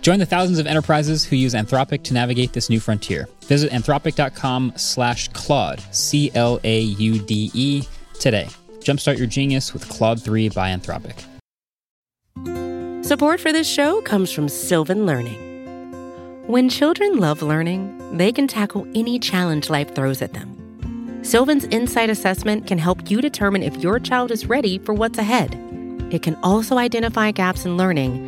Join the thousands of enterprises who use Anthropic to navigate this new frontier. Visit anthropic.com slash Claude, C L A U D E, today. Jumpstart your genius with Claude 3 by Anthropic. Support for this show comes from Sylvan Learning. When children love learning, they can tackle any challenge life throws at them. Sylvan's Insight Assessment can help you determine if your child is ready for what's ahead. It can also identify gaps in learning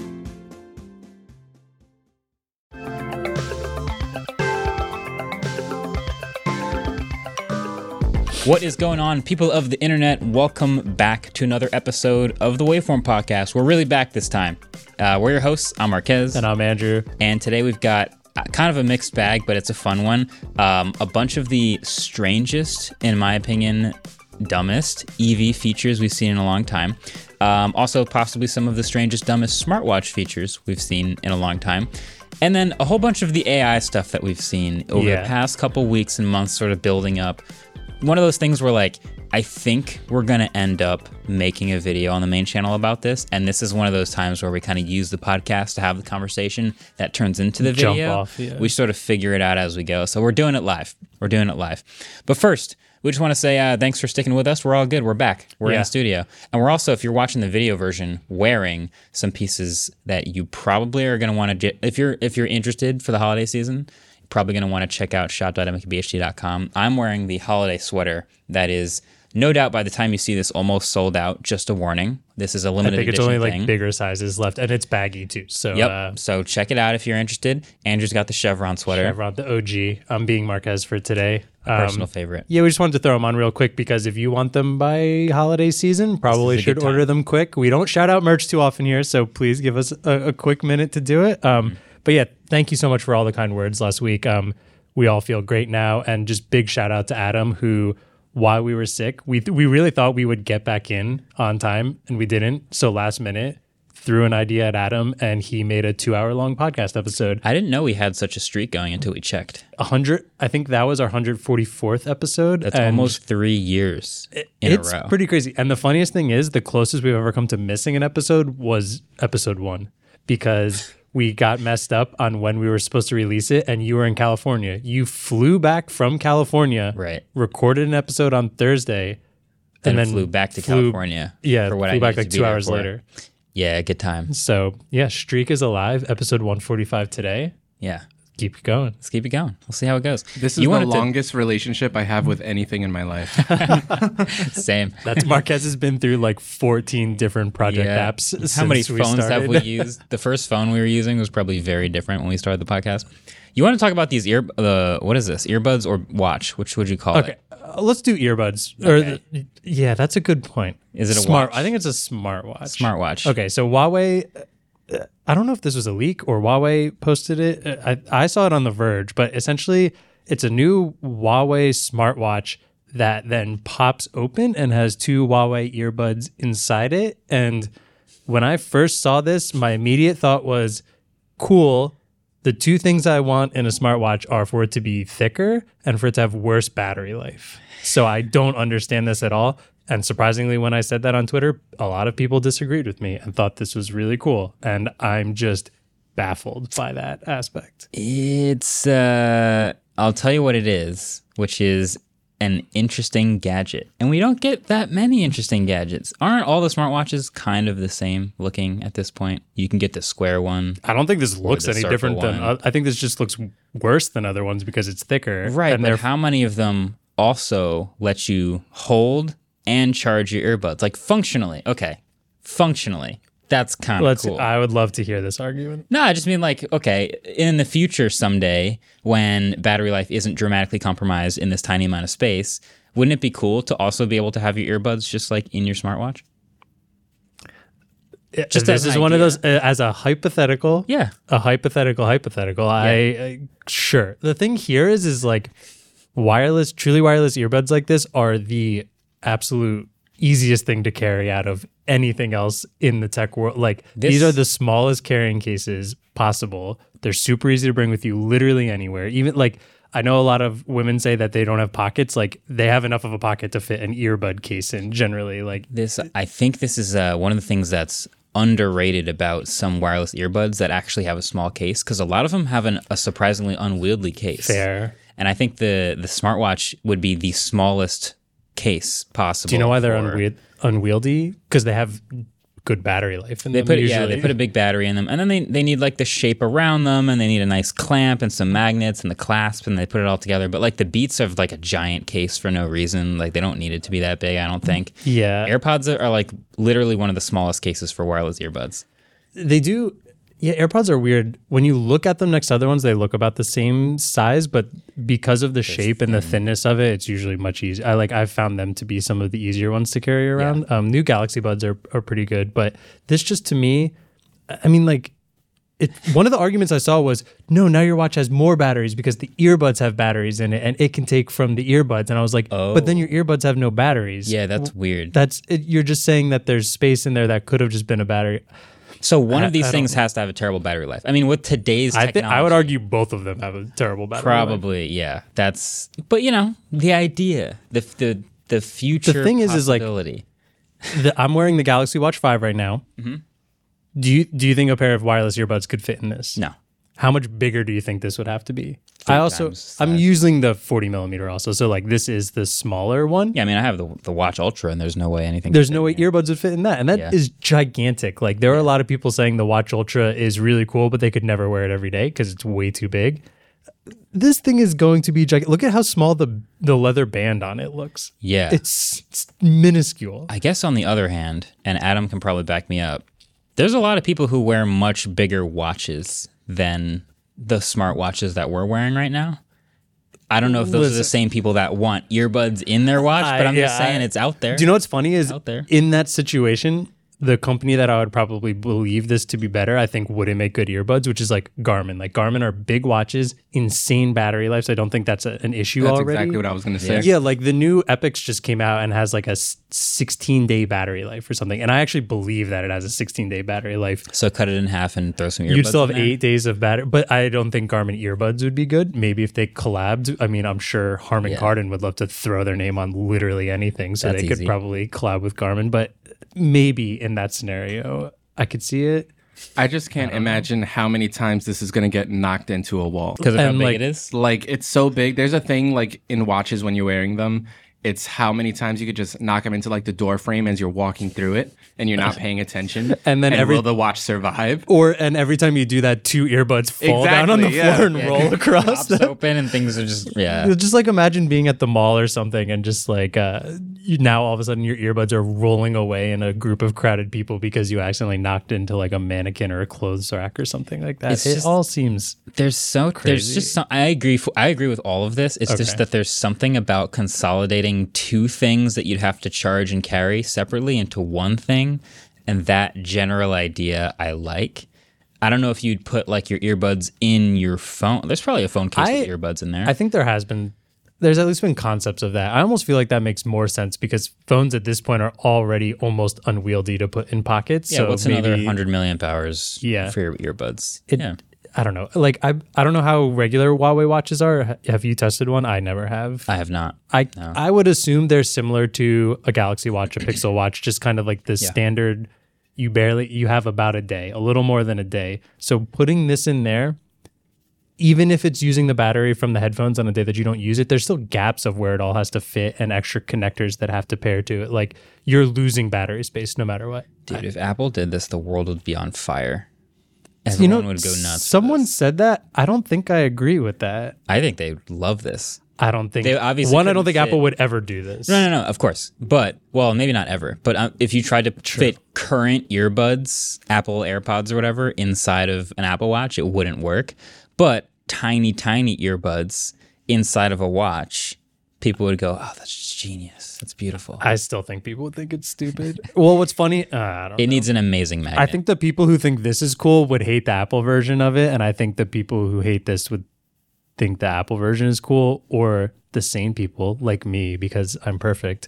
What is going on, people of the internet? Welcome back to another episode of the Waveform Podcast. We're really back this time. Uh, we're your hosts. I'm Marques. And I'm Andrew. And today we've got uh, kind of a mixed bag, but it's a fun one. Um, a bunch of the strangest, in my opinion, dumbest EV features we've seen in a long time. Um, also, possibly some of the strangest, dumbest smartwatch features we've seen in a long time. And then a whole bunch of the AI stuff that we've seen over Yeah. the past couple weeks and months, sort of building up. One of those things where, like, I think we're going to end up making a video on the main channel about this. And this is one of those times where we kind of use the podcast to have the conversation that turns into the Jump video. off, yeah. We sort of figure it out as we go. So we're doing it live. We're doing it live. But first, we just want to say uh, thanks for sticking with us. We're all good. We're back. We're in the studio. And we're also, if you're watching the video version, wearing some pieces that you probably are going to want to, if you're if you're interested for the holiday season, probably going to want to check out shop.mkbhd.com. I'm wearing the holiday sweater that is no doubt by the time you see this almost sold out. Just a warning. This is a limited edition. I think it's only like bigger sizes left, and it's baggy too. So, Yep. uh, so check it out if you're interested. Andrew's got the chevron sweater. Chevron, the OG. I'm being Marques for today. Um, Personal favorite. Yeah, we just wanted to throw them on real quick because if you want them by holiday season, probably This is a good should order them quick. We don't shout out merch too often here, so please give us a, a quick minute to do it. Um, Mm-hmm. But yeah, thank you so much for all the kind words last week. Um, we all feel great now, and just big shout out to Adam who. While we were sick, we we really thought we would get back in on time, and we didn't. So last minute, threw an idea at Adam, and he made a two hour long podcast episode. I didn't know we had such a streak going until we checked. A hundred, I think that was our hundred forty fourth episode. That's almost three years in it's a row. pretty crazy. And the funniest thing is, the closest we've ever come to missing an episode was episode one because we got messed up on when we were supposed to release it, and you were in California. You flew back from California, Right. Recorded an episode on Thursday, then, and then flew back to flew- Yeah, for what flew I back like two hours for. later. Yeah, good time. So yeah, streak is alive. Episode one forty five today. Yeah, Keep it going. let's keep it going. We'll see how it goes. This is you the wanted to- longest relationship I have with anything in my life. Same. That's Marques has been through like 14 different project Yeah. apps. How many since we phones have we used? The first phone we were using was probably very different when we started the podcast. You want to talk about these ear? Uh, what is this? Earbuds or watch? Which would you call Okay, it? uh, let's do earbuds. Or the- yeah, that's a good point. Is it a smart? watch? I think it's a smartwatch. Smartwatch. Okay, so Huawei. I don't know if this was a leak or Huawei posted it. I, I saw it on The Verge, but essentially, it's a new Huawei smartwatch that then pops open and has two Huawei earbuds inside it. And when I first saw this, my immediate thought was, cool. The two things I want in a smartwatch are for it to be thicker and for it to have worse battery life. So I don't understand this at all. And surprisingly, when I said that on Twitter, a lot of people disagreed with me and thought this was really cool. And I'm just baffled by that aspect. It's uh I'll tell you what it is, which is an interesting gadget. And we don't get that many interesting gadgets. Aren't all the smartwatches kind of the same looking at this point? You can get the square one. I don't think this looks any different than. one. I think this just looks worse than other ones because it's thicker. Right, and but how many of them also let you hold and charge your earbuds? Like functionally, okay. Functionally. that's kind of Let's. cool. I would love to hear this argument. No, I just mean like, okay, in the future someday when battery life isn't dramatically compromised in this tiny amount of space, wouldn't it be cool to also be able to have your earbuds just like in your smartwatch? Just as this is one of those uh, as a hypothetical. Yeah. a hypothetical hypothetical I, I sure the thing here is is like wireless truly wireless earbuds like this are the absolute easiest thing to carry out of anything else in the tech world like these are the smallest carrying cases possible they're super easy to bring with you literally anywhere even like I know a lot of women say that they don't have pockets. Like they have enough of a pocket to fit an earbud case in. Generally, like This, I think this is uh, one of the things that's underrated about some wireless earbuds that actually have a small case because a lot of them have an, a surprisingly unwieldy case. fair. And I think the the smartwatch would be the smallest case possible. Do you know why they're for- unwieldy? Because they have good battery life in They them. put usually. yeah, they put a big battery in them, and then they, they need like the shape around them, and they need a nice clamp and some magnets and the clasp, and they put it all together. But like the Beats have like a giant case for no reason. Like they don't need it to be that big. I don't think. yeah. AirPods are, are like literally one of the smallest cases for wireless earbuds. They do. Yeah, AirPods are weird. When you look at them next to other ones, they look about the same size, but because of the shape and the thinness of it, it's usually much easier. I like I've found them to be some of the easier ones to carry around. Um, new Galaxy Buds are are pretty good, but this just to me, I mean, like. It, one of the arguments I saw was no. Now your watch has more batteries because the earbuds have batteries in it, and it can take from the earbuds. And I was like, but then your earbuds have no batteries. Yeah, that's weird. that's it, you're just saying that there's space in there that could have just been a battery. So one of these I things has to have a terrible battery life. I mean, with today's I technology, think I would argue both of them have a terrible battery. life. probably yeah. That's but you know the idea, the the the future. The thing is- is, like. The- I'm wearing the Galaxy Watch Five right now. Mm-hmm. Do you do you think a pair of wireless earbuds could fit in this? no. How much bigger do you think this would have to be? I also times I'm size. using the 40 millimeter also, so like this is the smaller one. Yeah, I mean, I have the the Watch Ultra, and there's no way anything. There's no way in earbuds would fit in that, and that is Yeah. gigantic. Like there are a lot of people saying the Watch Ultra is really cool, but they could never wear it every day because it's way too big. This thing is going to be gigantic. Look at how small the the leather band on it looks. Yeah, It's, it's minuscule. I guess on the other hand, and Adam can probably back me up, there's a lot of people who wear much bigger watches than the smartwatches that we're wearing right now. I don't know if those are the same people that want earbuds in their watch, but I- I'm just yeah, saying I- it's out there. Do you know what's funny is Out there. in that situation, the company that I would probably believe this to be better, I think wouldn't make good earbuds, which is like Garmin. Like Garmin are big watches, insane battery life. So I don't think that's a, an issue That's already. exactly what I was going to say. yeah, like the new Epix just came out and has like a 16 day battery life or something. And I actually believe that it has a 16 day battery life. so cut it in half and throw some earbuds. You'd still have eight days of battery, but I don't think Garmin earbuds would be good. Maybe if they collabed, I mean, I'm sure Harman Yeah. Kardon would love to throw their name on literally anything, so That's they could easy. probably collab with Garmin. But maybe in that scenario, I could see it. I just can't imagine how many times this is going to get knocked into a wall. because of how And, big like, it is. Like it's so big. There's a thing like in watches when you're wearing them. It's how many times you could just knock them into like the door frame as you're walking through it, and you're not paying attention. And then every- will the watch survive? Or and every time you do that, two earbuds fall down on the yeah. floor and Yeah, roll across. Pops open and things are just yeah. Just like imagine being at the mall or something and just like uh, you, now all of a sudden your earbuds are rolling away in a group of crowded people because you accidentally knocked into like a mannequin or a clothes rack or something like that. It's it just- all seems There's so there's just some, I agree f- I agree with all of this. It's just that there's something about consolidating two things that you'd have to charge and carry separately into one thing, and that general idea I like. I don't know if you'd put like your earbuds in your phone. There's probably a phone case I- with earbuds in there. I think there has been there's at least been concepts of that. I almost feel like that makes more sense because phones at this point are already almost unwieldy to put in pockets. yeah, so what's maybe another hundred million powers Yeah. for your earbuds? it, yeah. I don't know. Like I I don't know how regular Huawei watches are. Have you tested one? I never have. I have not. I I would assume they're similar to a Galaxy Watch, a Pixel Watch, just kind of like the standard. You barely you have about a day, a little more than a day. So putting this in there, even if it's using the battery from the headphones on a day that you don't use it, there's still gaps of where it all has to fit and extra connectors that have to pair to it. Like you're losing battery space no matter what. Dude, if Apple did this, the world would be on fire. You know, would go nuts. someone said that. I don't think I agree with that. I think they love this. I don't think They obviously one. I don't think fit- Apple would ever do this. No, no, no. Of course, but well, maybe not ever. But um, if you tried to fit current earbuds, Apple AirPods or whatever, inside of an Apple Watch, it wouldn't work. But tiny, tiny earbuds inside of a watch, people would go, "Oh, that's genius. That's beautiful." I still think people would think it's stupid. well, what's funny? Uh, I don't. it needs an amazing magnet. I think the people who think this is cool would hate the Apple version of it, and I think the people who hate this would think the Apple version is cool, or the sane people like me because I'm perfect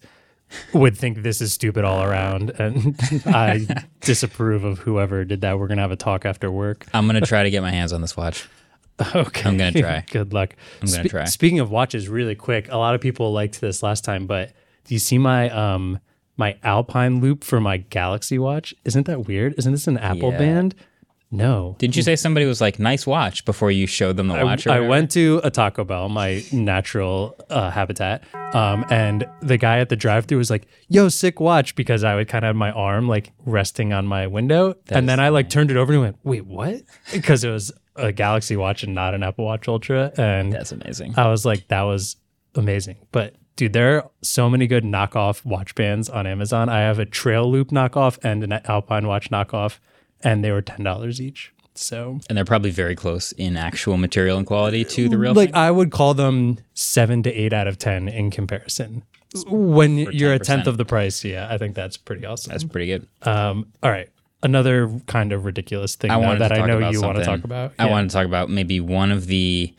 would think this is stupid all around, and I disapprove of whoever did that. We're gonna have a talk after work. I'm gonna try to get my hands on this watch. Okay, I'm gonna try. Good luck. I'm gonna try. Speaking of watches, really quick, a lot of people liked this last time, but do you see my um my Alpine loop for my Galaxy watch? Isn't that weird? Isn't this an Apple Yeah. band? No. Didn't you say somebody was like, "Nice watch" before you showed them the I, watch? I went to a Taco Bell, my natural uh, habitat, um, and the guy at the drive-through was like, "Yo, sick watch," because I would kind of have my arm like resting on my window, and then I like turned it over and went, "Wait, what?" Because it was a Galaxy watch and not an Apple Watch Ultra, and That's amazing. I was like, that was amazing. But dude, there are so many good knockoff watch bands on Amazon. I have a Trail Loop knockoff and an Alpine Watch knockoff, and they were ten dollars each. So and they're probably very close in actual material and quality to the real thing. like thing. I would call them seven to eight out of ten in comparison. When you're a tenth of the price, yeah, I think that's pretty awesome. That's pretty good. um, all right, another kind of ridiculous thing I that I know you want to talk about. I want to talk about maybe one of the.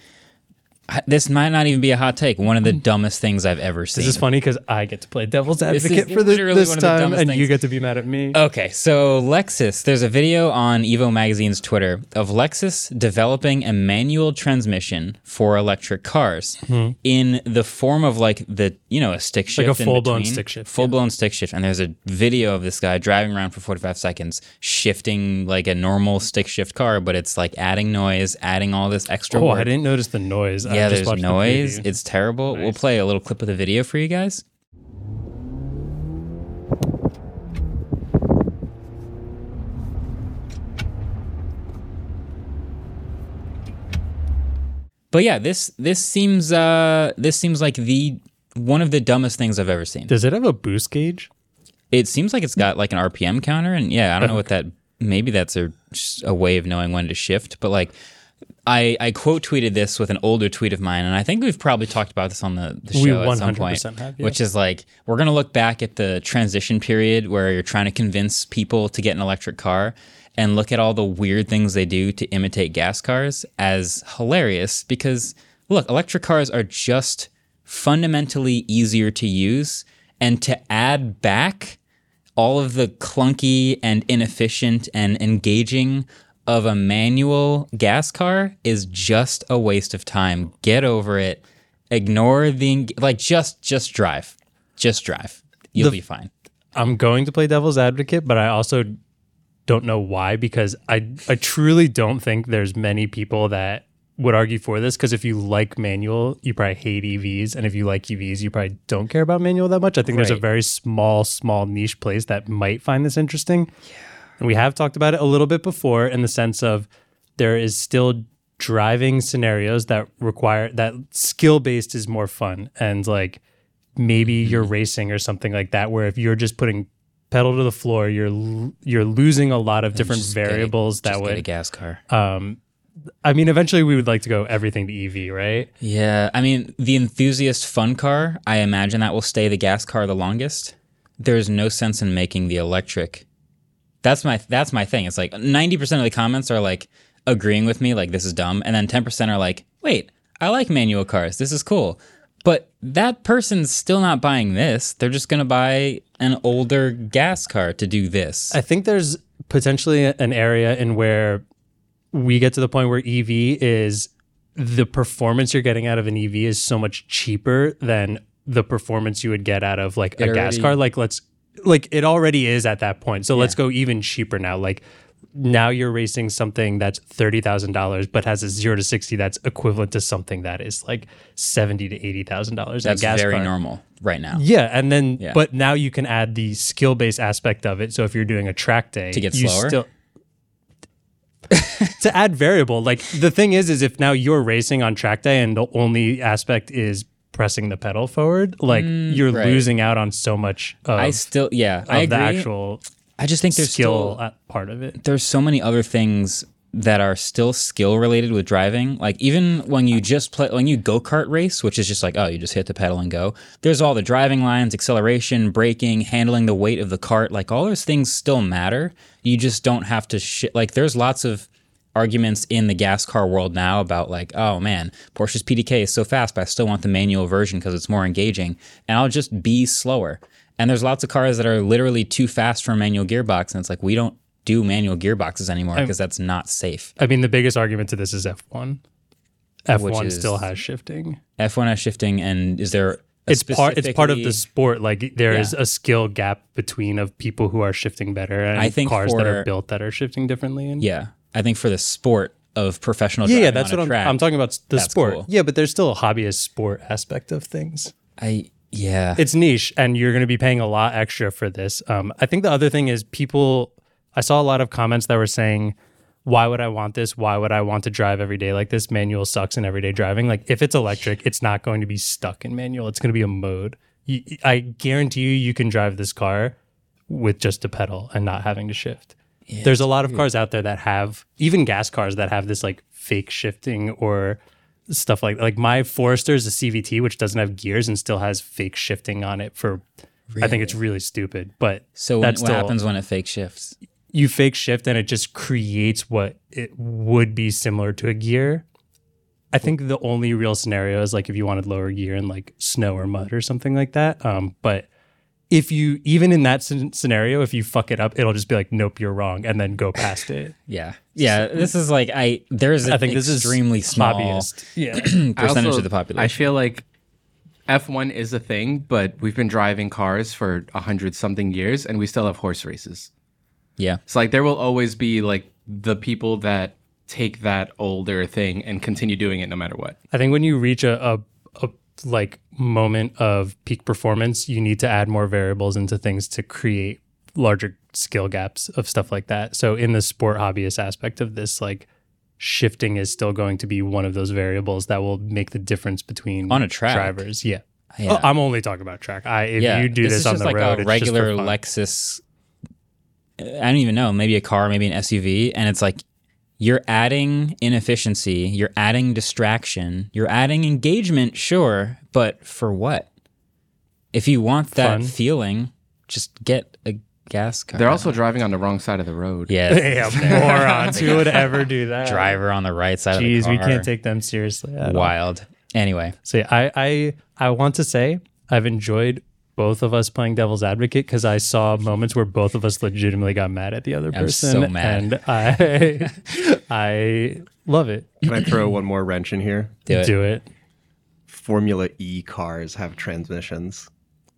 This might not even be a hot take. One of the dumbest things I've ever seen. This is funny because I get to play devil's advocate for this, this one of the time, and you get to be mad at me. Okay, so Lexus, there's a video on Evo Magazine's Twitter of Lexus developing a manual transmission for electric cars in the form of like the, you know, a stick shift. Hmm. Like a full-blown stick shift, Full blown stick shift. And there's a video of this guy driving around for 45 seconds, shifting like a normal stick shift car, but it's like adding noise, adding all this extra Oh, work. I didn't notice the noise. Yeah, there's watched the noise. It's terrible. We'll play a little clip of the video for you guys. But yeah, this this seems uh this seems like the one of the dumbest things I've ever seen. Does it have a boost gauge? It seems like it's got like an RPM counter, and yeah, I don't know what that. Maybe that's a a way of knowing when to shift. But like, I I quote tweeted this with an older tweet of mine, and I think we've probably talked about this on the, the We show at some point. have, yeah. Which is like we're gonna look back at the transition period where you're trying to convince people to get an electric car. And look at all the weird things they do to imitate gas cars as hilarious because look, electric cars are just fundamentally easier to use and to add back all of the clunky and inefficient and engaging of a manual gas car is just a waste of time. Get over it. Ignore the like just just drive. Just drive. You'll be fine. I'm going to play devil's advocate, but I also don't know why because I I truly don't think there's many people that would argue for this because if you like manual, you probably hate EVs, and if you like EVs, you probably don't care about manual that much. I think there's a very small, small niche place that might find this interesting. And we have talked about it a little bit before in the sense of there is still driving scenarios that require that skill based is more fun and like maybe Mm-hmm. you're racing or something like that where if you're just putting pedal to the floor you're you're losing a lot of different Just get variables that get a would gas car. um I mean eventually we would like to go everything to EV right Yeah, I mean, the enthusiast fun car, I imagine that will stay the gas car the longest. There's no sense in making the electric. That's my that's my thing. It's like 90% of the comments are like agreeing with me like this is dumb and then 10% are like, "Wait, I like manual cars. This is cool." But that person's still not buying this. They're just going to buy an older gas car to do this. I think there's potentially an area in where we get to the point where EV is the performance you're getting out of an EV is so much cheaper than the performance you would get out of like a It gas already- car. Like let's like it already is at that point. So let's go even cheaper now. Like now you're racing something that's thirty thousand dollars, but has a zero to sixty that's equivalent to something that is like seventy to eighty thousand dollars. That's gas very car. normal right now. Yeah, and then Yeah. but now you can add the skill based aspect of it. So if you're doing a track day To get you slower? still to add variable. Like the thing is, is if now you're racing on track day and the only aspect is pressing the pedal forward, like mm, you're right. losing out on so much of, I still, yeah, I agree. the actual I just think there's skill still part of it. there's so many other things that are still skill related with driving. Like even when you just play when you go kart race, which is just like oh you just hit the pedal and go. There's all the driving lines, acceleration, braking, handling the weight of the cart. Like all those things still matter. You just don't have to shit. Like there's lots of arguments in the gas car world now about like oh man Porsche's PDK is so fast, but I still want the manual version because it's more engaging, and I'll just be slower. And there's lots of cars that are literally too fast for a manual gearbox, and it's like we don't do manual gearboxes anymore because that's not safe. I mean, the biggest argument to this is F1. F1 is- still has shifting. F1 has shifting, and is there? A It's part. It's part of the sport. Like there is Yeah. a skill gap between of people who are shifting better and I think cars that are built that are shifting differently. And Yeah, I think for the sport of professional. yeah, driving yeah, that's what I'm. track, I'm talking about the sport. cool. Yeah, but there's still a hobbyist sport aspect of things. I yeah. it's niche and you're going to be paying a lot extra for this. Um, I think the other thing is people, I saw a lot of comments that were saying, why would I want this? Why would I want to drive every day like this? Manual sucks in everyday driving. Like if it's electric, it's not going to be stuck in manual. It's going to be a mode. You, I guarantee you, you can drive this car with just a pedal and not having to shift. There's a lot of cars out there that have, even gas cars that have this like fake shifting or stuff like like my Forester is a CVT which doesn't have gears and still has fake shifting on it for I think it's really? stupid but so when, that's what still happens when it fake shifts? you fake shift and it just creates what it would be similar to a gear. I think the only real scenario is like if you wanted lower gear in like snow or mud or something like that um but if you even in that scenario if you fuck it up it'll just be like nope you're wrong and then go past it Yeah, yeah. This is like I. There's an I think this is extremely small hobbyist yeah percentage also- of the population. I feel like F1 is a thing, but we've been driving cars for a hundred something years, and we still have horse races. yeah, It's like there will always be like the people that take that older thing and continue doing it no matter what. I think when you reach a, a, a like moment of peak performance, you need to add more variables into things to create larger skill gaps of stuff like that. So in the sport hobbyist aspect of this, like shifting is still going to be one of those variables that will make the difference between On a track. drivers. Yeah. Yeah. Oh, I'm only talking about track. I if yeah. you do this, is on the like road, a it's just for regular. Lexus. I don't even know. Maybe a car, maybe an SUV, and it's like you're adding inefficiency, you're adding distraction, you're adding engagement, sure, but for what? If you want that Fun. feeling, just get a gas car. They're also driving on the wrong side of the road. yeah, yeah, morons. Who would ever do that? driver on the right side Jeez, of the we can't take them seriously. at all. wild. Anyway, So yeah, I I I want to say I've enjoyed both of us playing devil's advocate because I saw moments where both of us legitimately got mad at the other I'm person. so mad. and I I love it. Can I throw one more wrench in here? do it. Do it. Formula E cars have transmissions.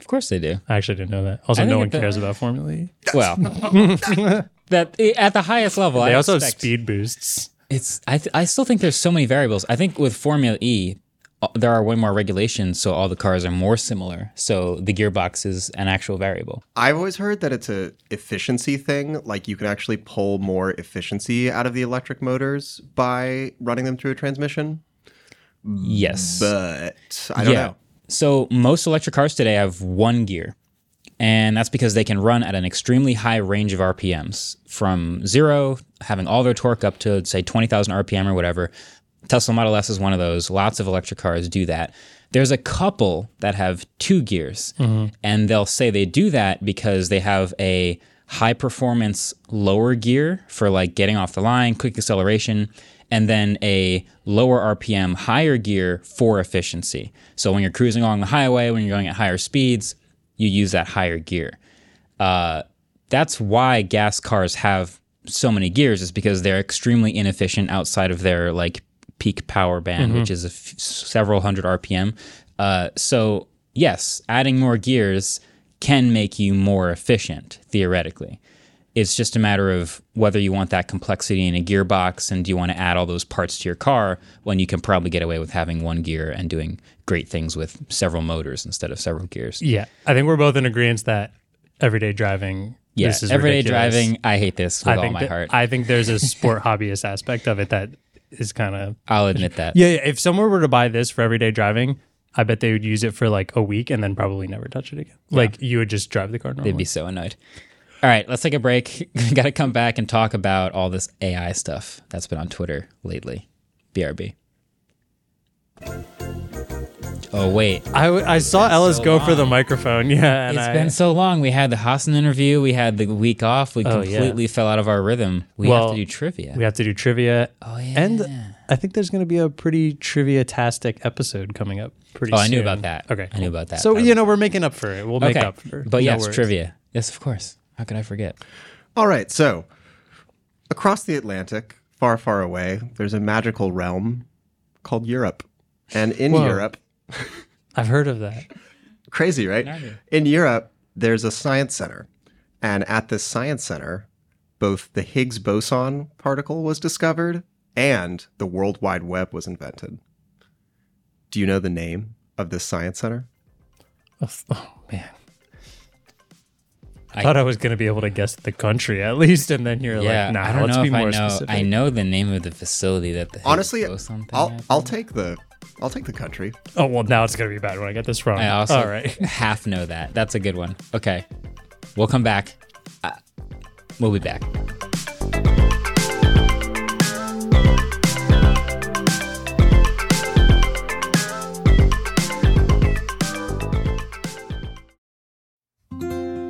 Of course they do. I actually didn't know that. Also, no one cares about Formula E. Well, that eh, at the highest level, They I also have speed boosts. It's I th- I still think there's so many variables. I think with Formula E, Uh, there are way more regulations, so all the cars are more similar. So the gearbox is an actual variable. I've always heard that it's a efficiency thing. Like you can actually pull more efficiency out of the electric motors by running them through a transmission. Yes, But I don't yeah. know. So most electric cars today have one gear, and that's because they can run at an extremely high range of RPMs, from zero, having all their torque up to say twenty thousand RPM or whatever. Tesla Model S is one of those. Lots of electric cars do that. There's a couple that have two gears, and they'll say they do that because they have a high performance lower gear for like getting off the line, quick acceleration, and then a lower RPM higher gear for efficiency. So when you're cruising along the highway, when you're going at higher speeds, you use that higher gear. Uh, that's why gas cars have so many gears is because they're extremely inefficient outside of their like peak power band, which is a f- several hundred RPM. Uh, so yes, adding more gears can make you more efficient theoretically. It's just a matter of whether you want that complexity in a gearbox and do you want to add all those parts to your car when you can probably get away with having one gear and doing great things with several motors instead of several gears. Yeah, I think we're both in agreement that everyday driving. Yeah, this is everyday ridiculous. driving, I hate this with all my that- heart. I think there's a sport hobbyist aspect of it that is kind of I'll admit that. Yeah, yeah. If someone were to buy this for everyday driving, I bet they would use it for like a week and then probably never touch it again. Like you would just drive the car normally. They'd be so annoyed. All right, let's take a break. got to come back and talk about all this AI stuff that's been on Twitter lately. BRB. Oh wait, I, w- I saw Ellis so go for the microphone. Yeah, and it's I, been so long. We had the Hasan interview. We had the week off. We Oh, yeah. completely fell out of our rhythm. We Well, have to do trivia. we have to do trivia. oh yeah. And I think there's going to be a pretty trivia-tastic episode coming up pretty oh, I knew about that. Okay. I knew about that. So, That you know, we're making up for it. We'll make up for But no yes, worries. trivia. Yes, of course. How could I forget? All right, so across the Atlantic, far, far away, there's a magical realm called Europe. And in Whoa. Europe, I've heard of that. crazy, right? In Europe, there's a science center. And at this science center, both the Higgs boson particle was discovered and the World Wide Web was invented. Do you know the name of this science center? Oh. I I- thought I was going to be able to guess the country at least, and then you're yeah, like, nah, I don't let's know be if I more know. specific. I know the name of the facility that the Honestly, I'll, happened. I'll take the I'll take the country. Oh, well, now it's going to be bad when I get this wrong. I also All right. half know that. That's a good one. Okay, we'll come back. Uh, we'll be back.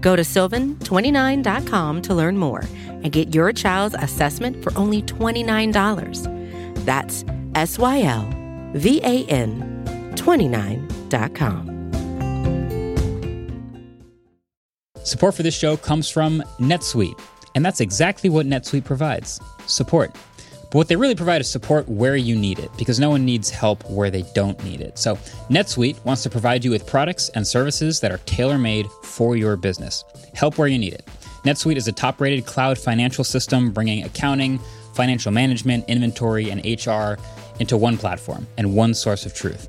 Go to sylvan29.com to learn more and get your child's assessment for only $29. That's S Y L V A N 29.com. Support for this show comes from NetSuite, and that's exactly what NetSuite provides support. But what they really provide is support where you need it, because no one needs help where they don't need it. So, NetSuite wants to provide you with products and services that are tailor made for your business. Help where you need it. NetSuite is a top rated cloud financial system bringing accounting, financial management, inventory, and HR into one platform and one source of truth.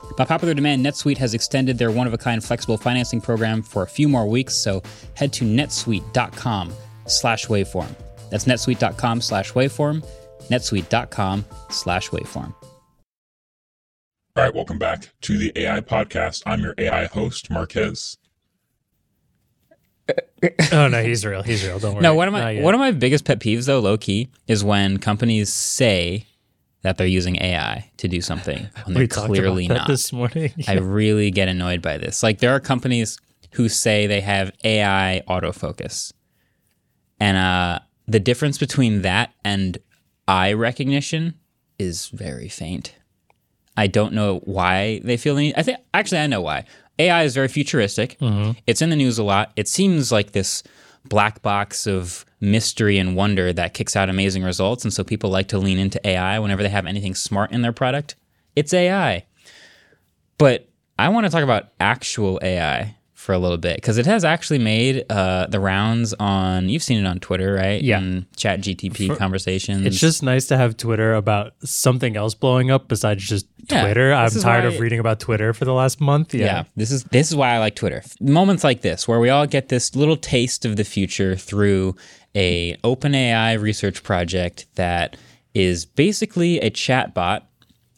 By popular demand, NetSuite has extended their one-of-a-kind flexible financing program for a few more weeks, so head to netsuite.com slash waveform. That's netsuite.com slash waveform, netsuite.com slash waveform. All right, welcome back to the AI podcast. I'm your AI host, Marques. oh, no, he's real. He's real. Don't worry. No, one of my one of my biggest pet peeves though, low key, is when companies say that they're using AI to do something when they're clearly not. this morning. I really get annoyed by this. Like there are companies who say they have AI autofocus. And uh the difference between that and eye recognition is very faint. I don't know why they feel the need. I think actually I know why. AI is very futuristic. It's in the news a lot. It seems like this black box of mystery and wonder that kicks out amazing results, and so people like to lean into AI whenever they have anything smart in their product. It's AI. But I want to talk about actual AI for a little bit because it has actually made uh, the rounds on. You've seen it on Twitter, right? Yeah. And Chat GTP conversations. It's just nice to have Twitter about something else blowing up besides just Yeah, Twitter. I'm tired of reading about Twitter for the last month. Yeah. yeah. This is this is why I like Twitter. Moments like this where we all get this little taste of the future through a OpenAI research project that is basically a chatbot,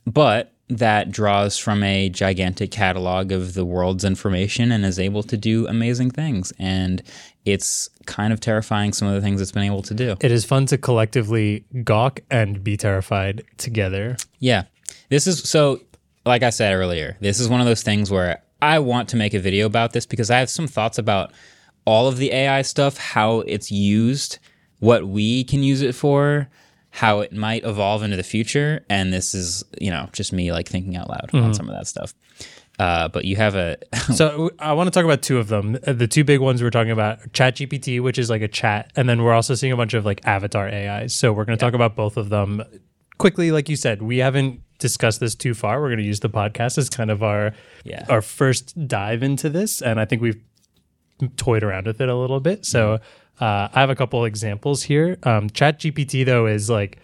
but that draws from a gigantic catalog of the world's information and is able to do amazing things. And it's kind of terrifying some of the things it's been able to do. It is fun to collectively gawk and be terrified together. Yeah. This is so, like I said earlier, this is one of those things where I want to make a video about this because I have some thoughts about all of the AI stuff, how it's used, what we can use it for, how it might evolve into the future. And this is, you know, just me like thinking out loud on some of that stuff. Uh, but you have a, So I want to talk about two of them. The two big ones we're talking about ChatGPT, which is like a chat, and then we're also seeing a bunch of like avatar AIs. So we're going to talk about both of them quickly. Like you said, we haven't discussed this too far. We're going to use the podcast as kind of our Yeah. our first dive into this, and I think we've toyed around with it a little bit. So uh, I have a couple examples here. Um, ChatGPT though is like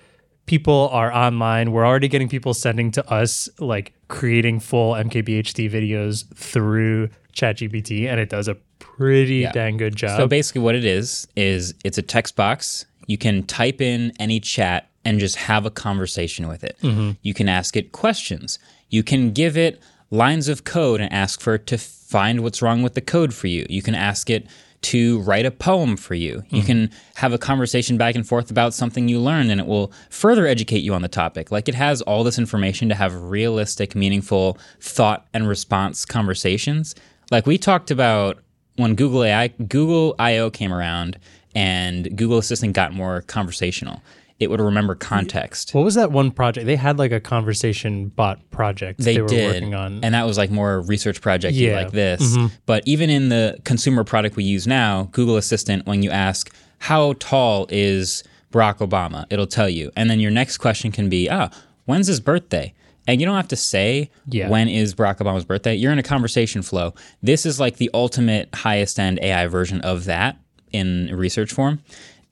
people are online. We're already getting people sending to us like creating full MKBHD videos through ChatGPT, and it does a pretty dang good job. So basically, what it is is it's a text box. You can type in any chat and just have a conversation with it. You can ask it questions. You can give it lines of code and ask for it to find what's wrong with the code for you. You can ask it to write a poem for you. You mm-hmm. can have a conversation back and forth about something you learned and it will further educate you on the topic. Like it has all this information to have realistic, meaningful thought and response conversations. Like we talked about when Google AI Google I/O came around and Google Assistant got more conversational. It would remember context. what was that one project? They had like a conversation bot project They, were did, working on. and that was like more research project Yeah. like this. But even in the consumer product we use now, Google Assistant, when you ask how tall is Barack Obama, it'll tell you, and then your next question can be, ah, when's his birthday? And you don't have to say Yeah. when is Barack Obama's birthday. You're in a conversation flow. This is like the ultimate highest end AI version of that in research form.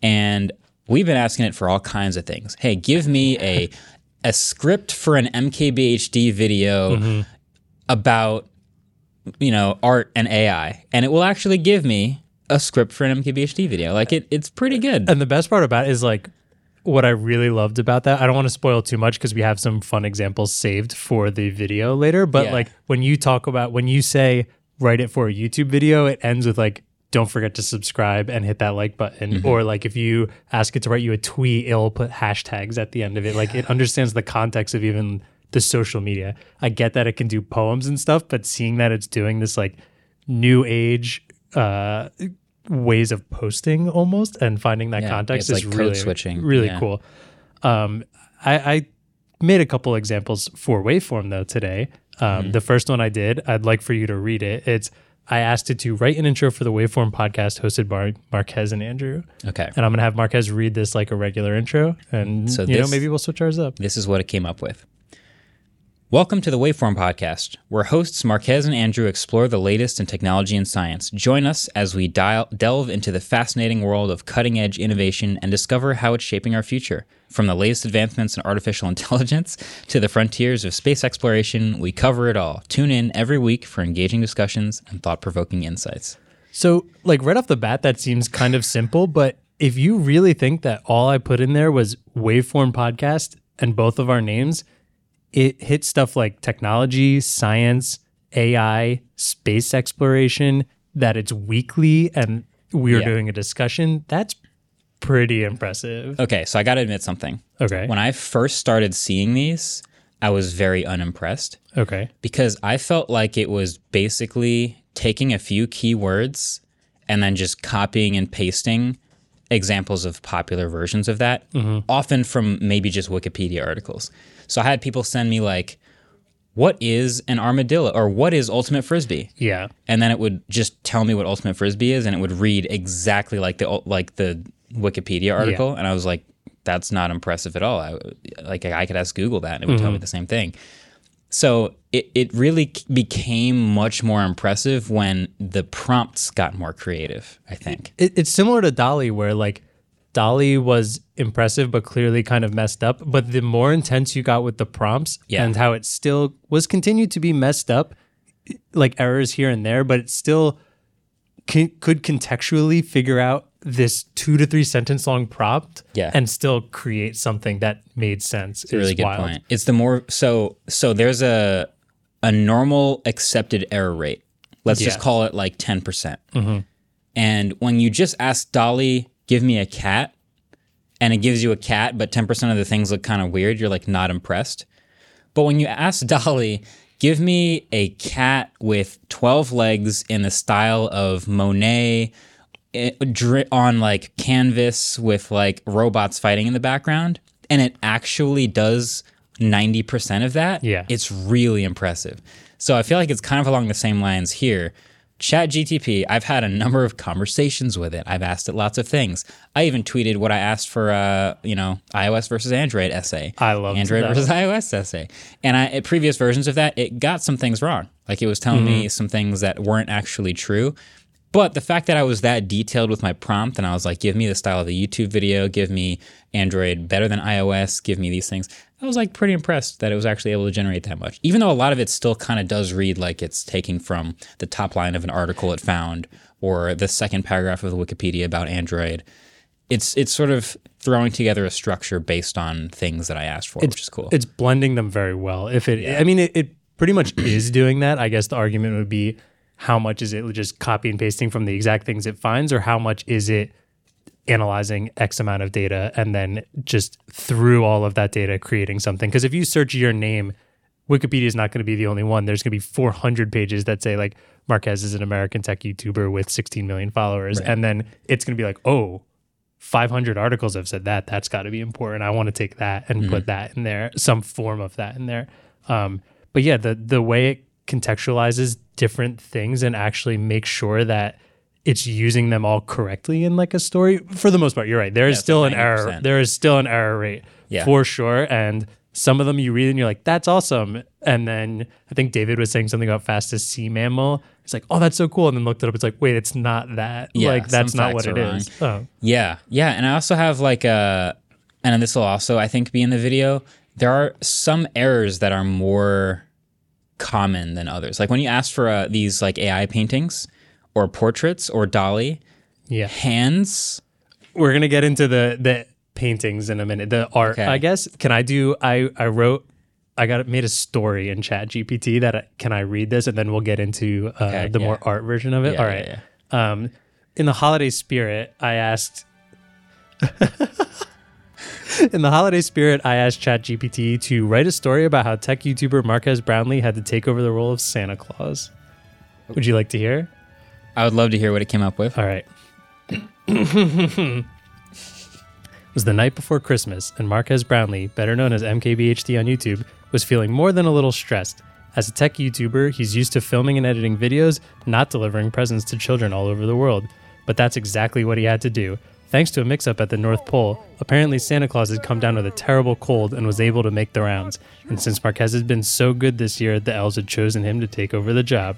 And we've been asking it for all kinds of things. Hey, give me a a script for an MKBHD video mm-hmm. about you know art and AI, and it will actually give me a script for an MKBHD video. Like it, it's pretty good. And the best part about it is like what I really loved about that. I don't want to spoil too much because we have some fun examples saved for the video later. But Yeah. like when you talk about when you say write it for a YouTube video, it ends with like don't forget to subscribe and hit that like button. Or like if you ask it to write you a tweet, it'll put hashtags at the end of it. Like it understands the context of even the social media. I get that it can do poems and stuff, but seeing that it's doing this like new age uh ways of posting almost and finding that Yeah, context is like really switching. really Yeah. cool um I, I made a couple examples for waveform though today um Mm-hmm. the first one i did i'd like for you to read it it's i asked it to write an intro for the waveform podcast hosted by marques and andrew Okay. and i'm gonna have marques read this like a regular intro and So you know maybe we'll switch ours up This is what it came up with. Welcome to the Waveform Podcast, where hosts Marques and Andrew explore the latest in technology and science. Join us as we dial- delve into the fascinating world of cutting edge innovation and discover how it's shaping our future. From the latest advancements in artificial intelligence to the frontiers of space exploration, we cover it all. Tune in every week for engaging discussions and thought provoking insights. So, like right off the bat, that seems kind of simple, but if you really think that all I put in there was waveform podcast and both of our names, it hits stuff like technology, science, AI, space exploration, that it's weekly and we're Yeah. doing a discussion. That's pretty impressive. Okay, so I got to admit something. Okay. When I first started seeing these, I was very unimpressed. Okay. because I felt like it was basically taking a few keywords and then just copying and pasting examples of popular versions of that, mm-hmm. often from maybe just Wikipedia articles. So I had people send me like, "What is an armadillo?" or "What is ultimate frisbee?" Yeah. and then it would just tell me what ultimate frisbee is, and it would read exactly like the like the Wikipedia article, and I was like, "That's not impressive at all." I, like I could ask Google that, and it would tell me mm-hmm. the same thing. So it, it really became much more impressive when the prompts got more creative, I think. It, it's similar to DALL-E, where like DALL-E was impressive but clearly kind of messed up. But the more intense you got with the prompts Yeah. and how it still was continued to be messed up, like errors here and there, but it still c- could contextually figure out this two to three sentence long prompt Yeah. and still create something that made sense. It's a really good point. It's the more so so there's a a normal accepted error rate. Let's just call it like 10%. percent mm-hmm. And when you just ask DALL-E, give me a cat, and it gives you a cat, but 10% of the things look kind of weird, you're like not impressed. But when you ask DALL-E, give me a cat with 12 legs in the style of Monet on like canvas with like robots fighting in the background, and it actually does 90% of that, Yeah. it's really impressive. So I feel like it's kind of along the same lines here. Chat GTP, I've had a number of conversations with it. I've asked it lots of things. I even tweeted what I asked for, uh, you know, iOS versus Android essay. I love Android that. versus iOS essay. And I, previous versions of that, it got some things wrong. Like it was telling Mm-hmm. me some things that weren't actually true. But the fact that I was that detailed with my prompt and I was like, give me the style of a YouTube video, give me Android better than iOS, give me these things, I was like pretty impressed that it was actually able to generate that much. Even though a lot of it still kind of does read like it's taking from the top line of an article it found or the second paragraph of the Wikipedia about Android. It's it's sort of throwing together a structure based on things that I asked for, which is cool. It's blending them very well. If it, I mean, it, it pretty much is doing that. I guess the argument would be how much is it just copy and pasting from the exact things it finds, or how much is it analyzing X amount of data and then just through all of that data creating something? Because if you search your name, Wikipedia is not going to be the only one. There's going to be 400 pages that say like Marques is an American tech YouTuber with 16 million followers, and then it's going to be like, oh, 500 articles have said that. That's got to be important. I want to take that and put that in there, some form of that in there. Um, but yeah, the the way it contextualizes different things and actually make sure that it's using them all correctly in like a story. For the most part, you're right. There is it's still like an error. There is still an error rate Yeah. for sure. And some of them you read and you're like, that's awesome. And then I think David was saying something about fastest sea mammal. It's like, oh, that's so cool. And then looked it up. It's like, wait, it's not that. Yeah, like that's not what it are is. Oh. Yeah, yeah, and I also have like a, and this will also I think be in the video. There are some errors that are more common than others. Like when you ask for uh, these like AI paintings or portraits or DALL-E Yeah. hands. we're gonna get into the the paintings in a minute the art Okay. i guess can i do i i wrote i got made a story in chat gpt that I, can i read this and then we'll get into uh, Okay, the yeah. more art version of it Yeah, all yeah, right um in the holiday spirit i asked in the holiday spirit i asked ChatGPT to write a story about how tech youtuber marques brownlee had to take over the role of santa claus would you like to hear I would love to hear what it came up with. all right. it was the night before Christmas, and Marques Brownlee, better known as MKBHD on YouTube, was feeling more than a little stressed. As a tech YouTuber, he's used to filming and editing videos, not delivering presents to children all over the world. But that's exactly what he had to do. Thanks to a mix up at the North Pole, apparently Santa Claus had come down with a terrible cold and was able to make the rounds. And since Marques has been so good this year, the elves had chosen him to take over the job.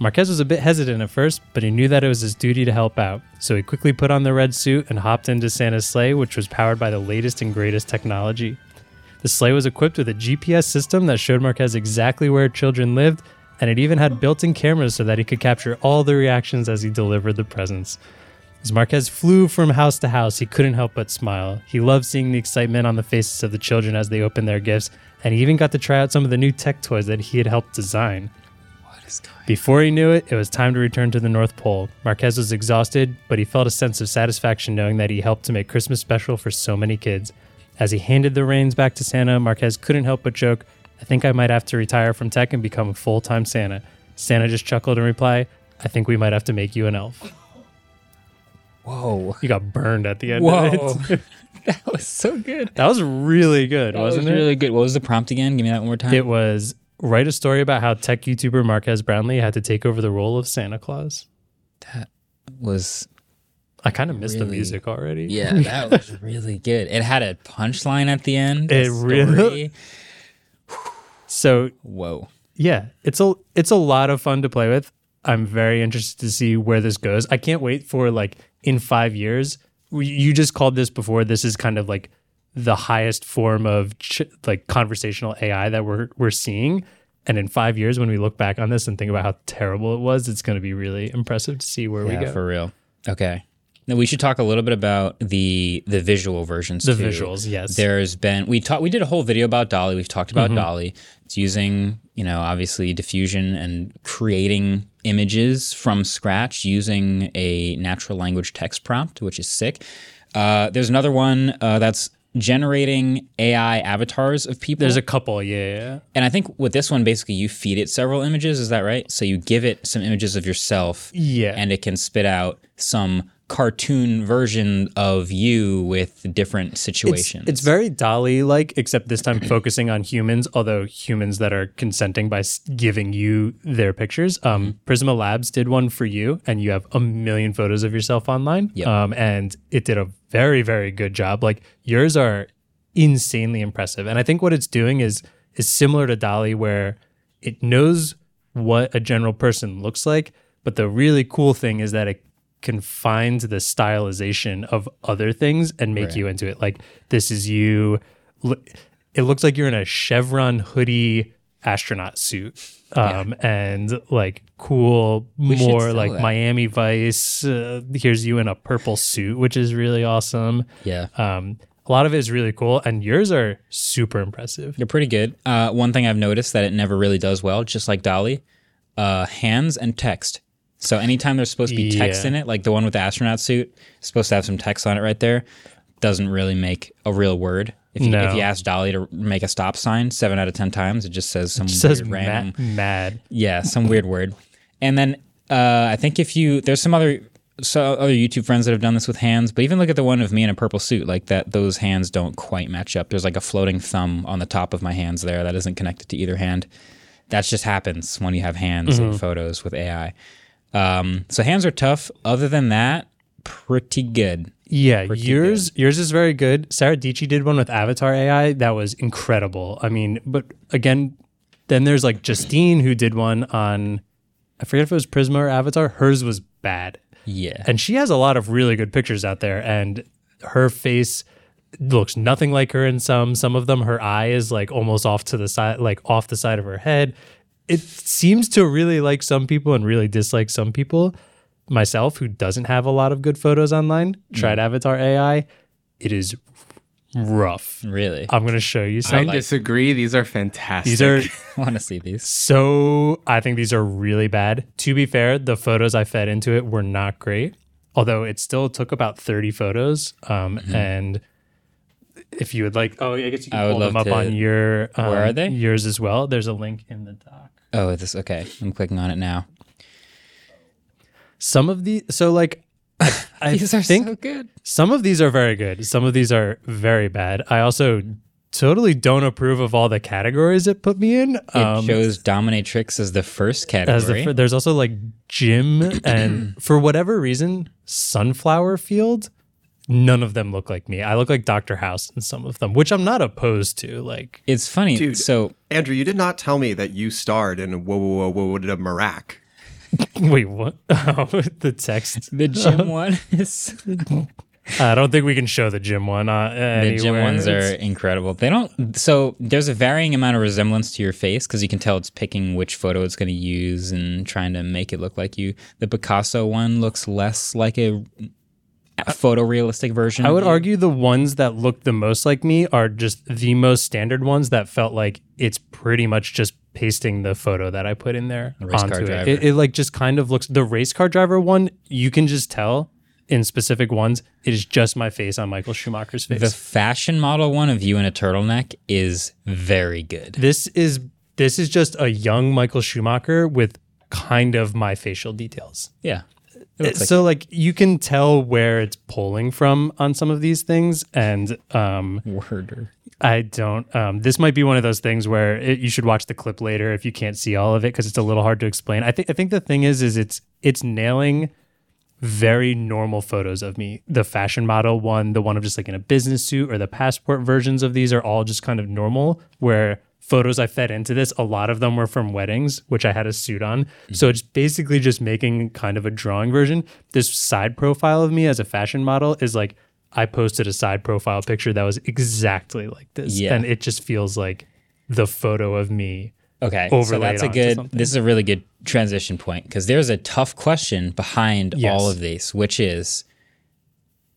Marques was a bit hesitant at first, but he knew that it was his duty to help out. So he quickly put on the red suit and hopped into Santa's sleigh, which was powered by the latest and greatest technology. The sleigh was equipped with a GPS system that showed Marques exactly where children lived, and it even had built in cameras so that he could capture all the reactions as he delivered the presents. As Marques flew from house to house, he couldn't help but smile. He loved seeing the excitement on the faces of the children as they opened their gifts, and he even got to try out some of the new tech toys that he had helped design. Before he knew it, it was time to return to the North Pole. Marques was exhausted, but he felt a sense of satisfaction knowing that he helped to make Christmas special for so many kids. As he handed the reins back to Santa, Marques couldn't help but joke, I think I might have to retire from tech and become a full time Santa. Santa just chuckled and replied, I think we might have to make you an elf. Whoa. You got burned at the end Whoa. of it. that was so good. that was really good, That was wasn't it? really good. What was the prompt again? Give me that one more time. It was write a story about how tech YouTuber Marques Brownlee had to take over the role of Santa Claus. that was I kind of missed the Really? music already. yeah, that was really good. It had a punchline at the end. It a really- story. So Whoa. yeah, it's a it's a lot of fun to play with. I'm very interested to see where this goes. I can't wait for like in five years. You just called this before. This is kind of like the highest form of ch- like conversational AI that we're we're seeing. And in five years, when we look back on this and think about how terrible it was, it's going to be really impressive to see where we Yeah, go. for real. Okay. Now we should talk a little bit about the the visual versions. The too. visuals, yes. There's been we talked we did a whole video about DALL-E. We've talked about Mm-hmm. DALL-E. It's using you know obviously diffusion and creating images from scratch using a natural language text prompt, which is sick. Uh, there's another one uh, that's generating AI avatars of people. There's a couple, yeah, yeah. And I think with this one, basically, you feed it several images. Is that right? So you give it some images of yourself, Yeah. and it can spit out some cartoon version of you with different situations. it's very DALL-E like, except this time focusing on humans, although humans that are consenting by giving you their pictures. Um, Prisma Labs did one for you, and you have a million photos of yourself online. Yep. Um, and it did a very, very good job. Like yours are insanely impressive. And I think what it's doing is is similar to DALL-E, where it knows what a general person looks like, but the really cool thing is that it can find the stylization of other things and make you into it. Like this is you. It looks like you're in a chevron hoodie astronaut suit, um, and like cool, should more like that. Miami Vice. Uh, here's you in a purple suit, which is really awesome. yeah. Um, a lot of it is really cool, and yours are super impressive. They're pretty good. Uh, one thing I've noticed that it never really does well, just like DALL-E, uh, hands and text. So anytime there's supposed to be text Yeah. in it, like the one with the astronaut suit, supposed to have some text on it right there, doesn't really make a real word. If you, No. if you ask DALL-E to make a stop sign, seven out of ten times, it just says some says weird mad, random mad. Yeah, some weird word. And then uh, I think if you there's some other so other YouTube friends that have done this with hands, but even look at the one of me in a purple suit, like that those hands don't quite match up. There's like a floating thumb on the top of my hands there that isn't connected to either hand. That just happens when you have hands in photos with AI. Um, so hands are tough. Other than that, pretty good. Yeah, yours yours is very good. Sara Dietschy did one with Avatar AI that was incredible. I mean, but again, then there's like Justine who did one on I forget if it was Prisma or Avatar. Hers was bad. Yeah. And she has a lot of really good pictures out there and her face looks nothing like her in some some of them her eye is like almost off to the side like off the side of her head it seems to really like some people and really dislike some people myself who doesn't have a lot of good photos online tried avatar ai it is rough Really? i'm going to show you some. I some disagree. These are fantastic. these are I want to see these. so I think these are really bad. To be fair, the photos I fed into it were not great, although it still took about 30 photos. Um, And if you would like, oh, I guess you can I pull them up to- on your um, Where are they? yours as well. There's a link in the doc. Oh, this okay. I'm clicking on it now. Some of the so like I, These are think so good. some of these are very good. Some of these are very bad. I also totally don't approve of all the categories it put me in. It Um, shows dominatrix as the first category. the fir- there's also like gym and for whatever reason sunflower field none of them look like me i look like dr house in some of them which i'm not opposed to like it's funny. Dude. So Andrew, you did not tell me that you starred in Whoa Whoa Whoa Whoa What a Marak. wait what oh, the text the gym one is i don't think we can show the gym one uh, the gym anywhere. ones are incredible. They don't. So there's a varying amount of resemblance to your face because you can tell it's picking which photo it's going to use and trying to make it look like you. The Picasso one looks less like a photorealistic version. I would argue the ones that look the most like me are just the most standard ones that felt like it's pretty much just pasting the photo that I put in there race car onto it. it. It like just kind of looks the race car driver one. You can just tell in specific ones it is just my face on Michael Schumacher's face. The fashion model one of you in a turtleneck is very good. this is this is just a young Michael Schumacher with kind of my facial details. Yeah. Like so like you can tell where it's pulling from on some of these things and um word or I don't. Um, this might be one of those things where it, you should watch the clip later if you can't see all of it because it's a little hard to explain. I think. I think the thing is, is it's it's nailing very normal photos of me. The fashion model one, the one of just like in a business suit, or the passport versions of these are all just kind of normal. Where photos I fed into this, a lot of them were from weddings, which I had a suit on. Mm-hmm. So it's basically just making kind of a drawing version. This side profile of me as a fashion model is like I posted a side profile picture that was exactly like this. Yeah. And it just feels like the photo of me. Okay, so that's a good. This is a really good transition point because there's a tough question behind Yes. all of these, which is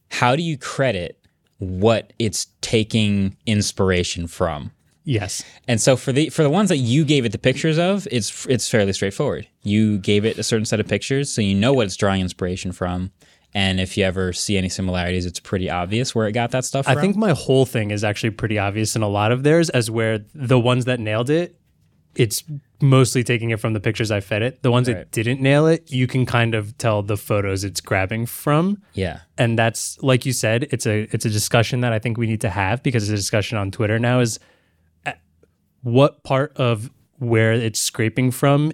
how do you credit what it's taking inspiration from? Yes. And so for the for the ones that you gave it the pictures of, it's it's fairly straightforward. You gave it a certain set of pictures, so you know what it's drawing inspiration from. And if you ever see any similarities, it's pretty obvious where it got that stuff I from. think my whole thing is actually pretty obvious in a lot of theirs, as where the ones that nailed it, it's mostly taking it from the pictures I fed it. The ones Right. that didn't nail it, you can kind of tell the photos it's grabbing from. yeah. And that's like you said, it's a it's a discussion that I think we need to have because it's a discussion on Twitter now is what part of where it's scraping from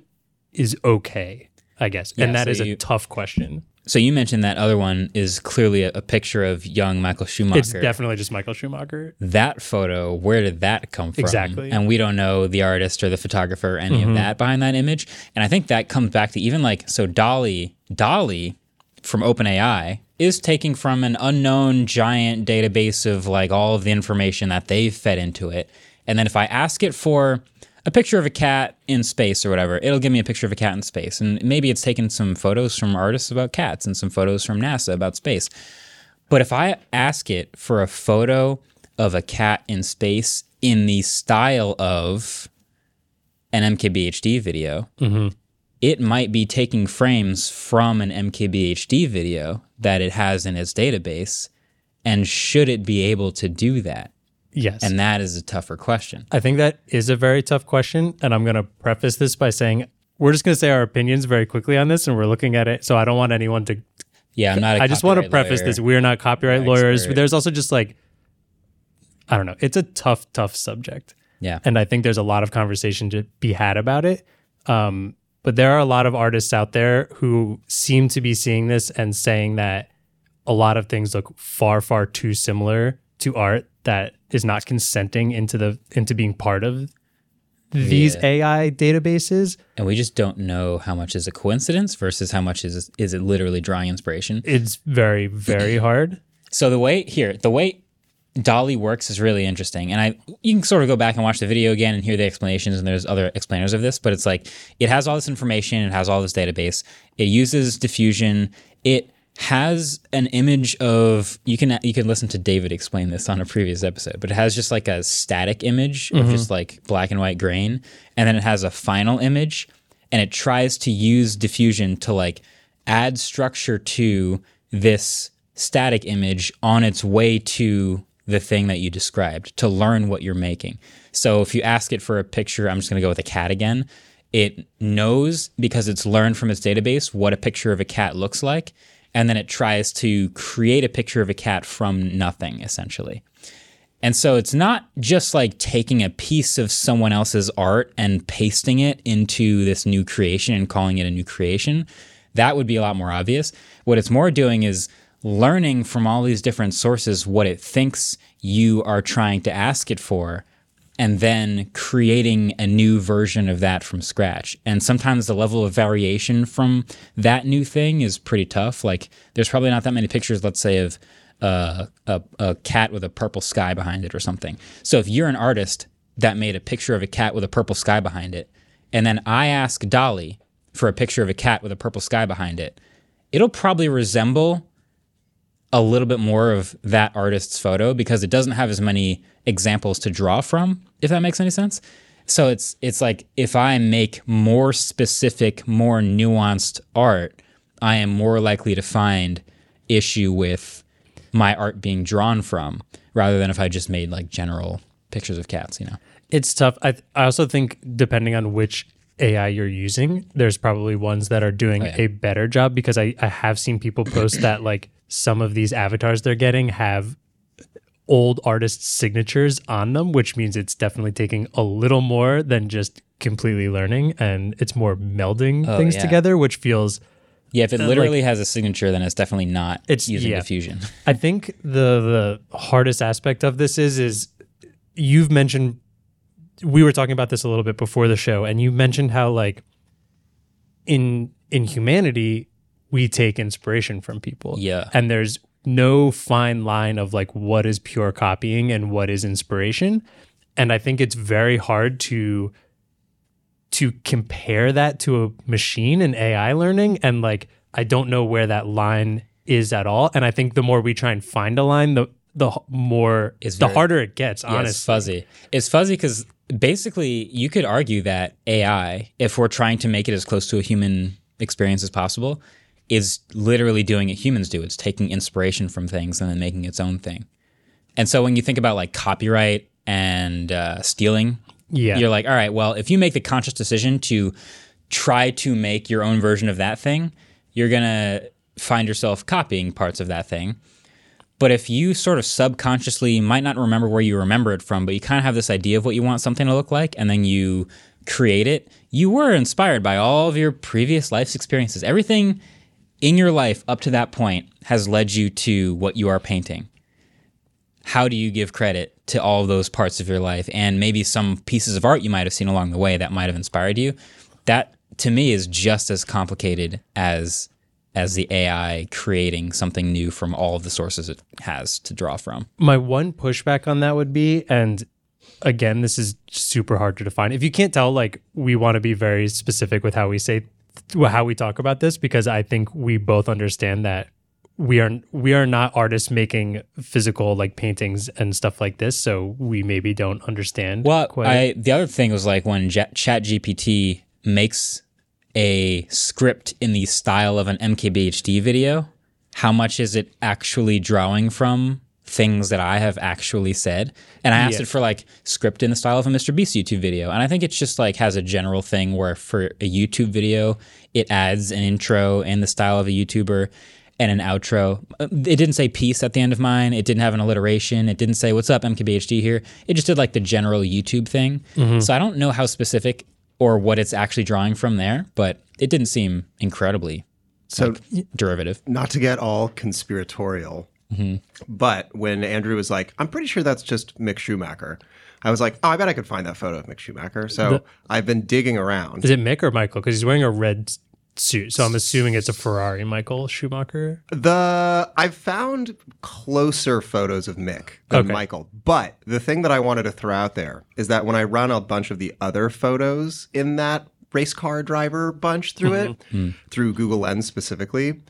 is okay, I guess. Yeah, and that so is you- a tough question. So you mentioned that other one is clearly a, a picture of young Michael Schumacher. It's definitely just Michael Schumacher. that photo, where did that come from? Exactly. And we don't know the artist or the photographer or any of mm-hmm. that behind that image. And I think that comes back to even like so DALL-E, DALL-E from OpenAI is taking from an unknown giant database of like all of the information that they've fed into it. And then if I ask it for a picture of a cat in space or whatever, it'll give me a picture of a cat in space. And maybe it's taken some photos from artists about cats and some photos from NASA about space. But if I ask it for a photo of a cat in space in the style of an MKBHD video, mm-hmm. it might be taking frames from an MKBHD video that it has in its database. And should it be able to do that? Yes. And that is a tougher question. I think that is a very tough question. And I'm going to preface this by saying we're just going to say our opinions very quickly on this and we're looking at it. So I don't want anyone to, Yeah, I'm not. I I just want to preface this. We're not copyright lawyers. expert. There's also just like, I don't know. It's a tough, tough subject. Yeah. And I think there's a lot of conversation to be had about it. Um, but there are a lot of artists out there who seem to be seeing this and saying that a lot of things look far, far too similar to art that is not consenting into the into being part of these Yeah. AI databases. and we just don't know how much is a coincidence versus how much is is it literally drawing inspiration. It's very, very hard. So the way here, the way DALL-E works is really interesting, and I you can sort of go back and watch the video again and hear the explanations. And there's other explainers of this, but it's like it has all this information, it has all this database, it uses diffusion, it has an image of you can you can listen to David explain this on a previous episode, but it has just like a static image of mm-hmm. just like black and white grain, and then it has a final image, and it tries to use diffusion to like add structure to this static image on its way to the thing that you described to learn what you're making. So if you ask it for a picture, I'm just going to go with a cat again. It knows because it's learned from its database what a picture of a cat looks like. And then it tries to create a picture of a cat from nothing, essentially. And so it's not just like taking a piece of someone else's art and pasting it into this new creation and calling it a new creation. That would be a lot more obvious. What it's more doing is learning from all these different sources what it thinks you are trying to ask it for and then creating a new version of that from scratch. And sometimes the level of variation from that new thing is pretty tough. Like there's probably not that many pictures, let's say, of uh, a, a cat with a purple sky behind it or something. So if you're an artist that made a picture of a cat with a purple sky behind it, and then I ask DALL-E for a picture of a cat with a purple sky behind it, it'll probably resemble a little bit more of that artist's photo because it doesn't have as many examples to draw from if that makes any sense so it's it's like if i make more specific more nuanced art i am more likely to find issue with my art being drawn from rather than if i just made like general pictures of cats you know It's tough. I I also think depending on which AI you're using, there's probably ones that are doing oh, yeah. a better job because I, I have seen people post that like some of these avatars they're getting have old artists' signatures on them, which means it's definitely taking a little more than just completely learning and it's more melding Oh, things yeah. together, which feels yeah if it literally has a signature then it's definitely not It's- using yeah. diffusion I think the the hardest aspect of this is is you've mentioned we were talking about this a little bit before the show, and you mentioned how like in in humanity we take inspiration from people. Yeah. and there's no fine line of like what is pure copying and what is inspiration, and I think it's very hard to to compare that to a machine and AI learning, and like I don't know where that line is at all, and I think the more we try and find a line, the the more It's the very- harder it gets. Yeah, it's fuzzy. It's fuzzy because basically you could argue that AI, if we're trying to make it as close to a human experience as possible, is literally doing what humans do. It's taking inspiration from things and then making its own thing. And so when you think about like copyright and uh, stealing, Yeah. you're like, all right, well, if you make the conscious decision to try to make your own version of that thing, you're gonna find yourself copying parts of that thing. But if you sort of subconsciously you might not remember where you remember it from, but you kind of have this idea of what you want something to look like, and then you create it, you were inspired by all of your previous life's experiences. Everything in your life up to that point has led you to what you are painting. How do you give credit to all those parts of your life and maybe some pieces of art you might have seen along the way that might have inspired you? That to me is just as complicated as as the AI creating something new from all of the sources it has to draw from. my one pushback on that would be and again this is super hard to define if you can't tell like we want to be very specific with how we say how we talk about this because i think we both understand that we are we are not artists making physical like paintings and stuff like this so we maybe don't understand Well. I the other thing was like when J- ChatGPT makes a script in the style of an MKBHD video, how much is it actually drawing from things that I have actually said? And I asked it for like script in the style of a Mr. Beast YouTube video, and I think it's just like has a general thing where for a YouTube video, it adds an intro in the style of a YouTuber and an outro. Uh, It didn't say peace at the end of mine. It didn't have an alliteration. It didn't say what's up MKBHD here. It just did like the general YouTube thing. So I don't know how specific or what it's actually drawing from there, but it didn't seem incredibly So derivative. not to get all conspiratorial, mm-hmm. but when Andrew was like, "I'm pretty sure that's just Mick Schumacher," I was like, "Oh, I bet I could find that photo of Mick Schumacher." So I've been digging around. is it mick or michael because he's wearing a red suit. So i'm assuming it's a ferrari michael schumacher? The I've found closer photos of Mick than Okay. Michael, but the thing that I wanted to throw out there is that when I run a bunch of the other photos in that race car driver bunch through mm-hmm. it, hmm. through Google Lens specifically,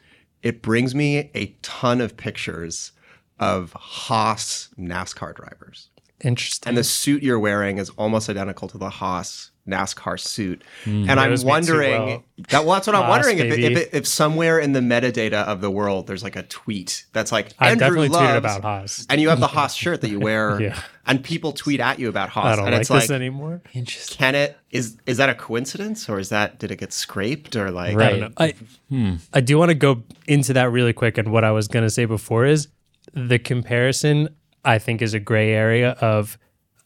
it brings me a ton of pictures of Haas NASCAR drivers. interesting. And the suit you're wearing is almost identical to the Haas NASCAR suit. Hmm. and I'm Knows me too wondering well. that well, that's what I'm Haas, wondering if, it, if, it, if somewhere in the metadata of the world there's like a tweet that's like I've Andrew definitely loves, tweeted about Haas. and you have the Haas shirt that you wear, Yeah. and people tweet at you about Haas, i don't and like it's this anymore Interesting. Can it is is that a coincidence or is that did it get scraped or like Right. I don't know. I, hmm. I do want to go into that really quick. And what I was going to say before is the comparison, I think, is a gray area of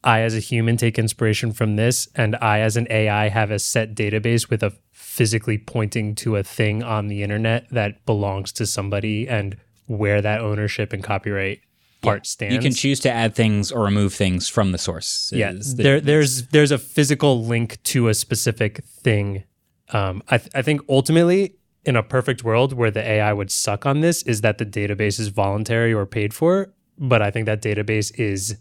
I, as a human, take inspiration from this, and I, as an AI, have a set database with a physically pointing to a thing on the internet that belongs to somebody and where that ownership and copyright part stands. You can choose to add things or remove things from the source. Yeah, the- there, there's there's a physical link to a specific thing. Um, I, th- I think ultimately, in a perfect world where the AI would suck on this, is that the database is voluntary or paid for. But I think that database is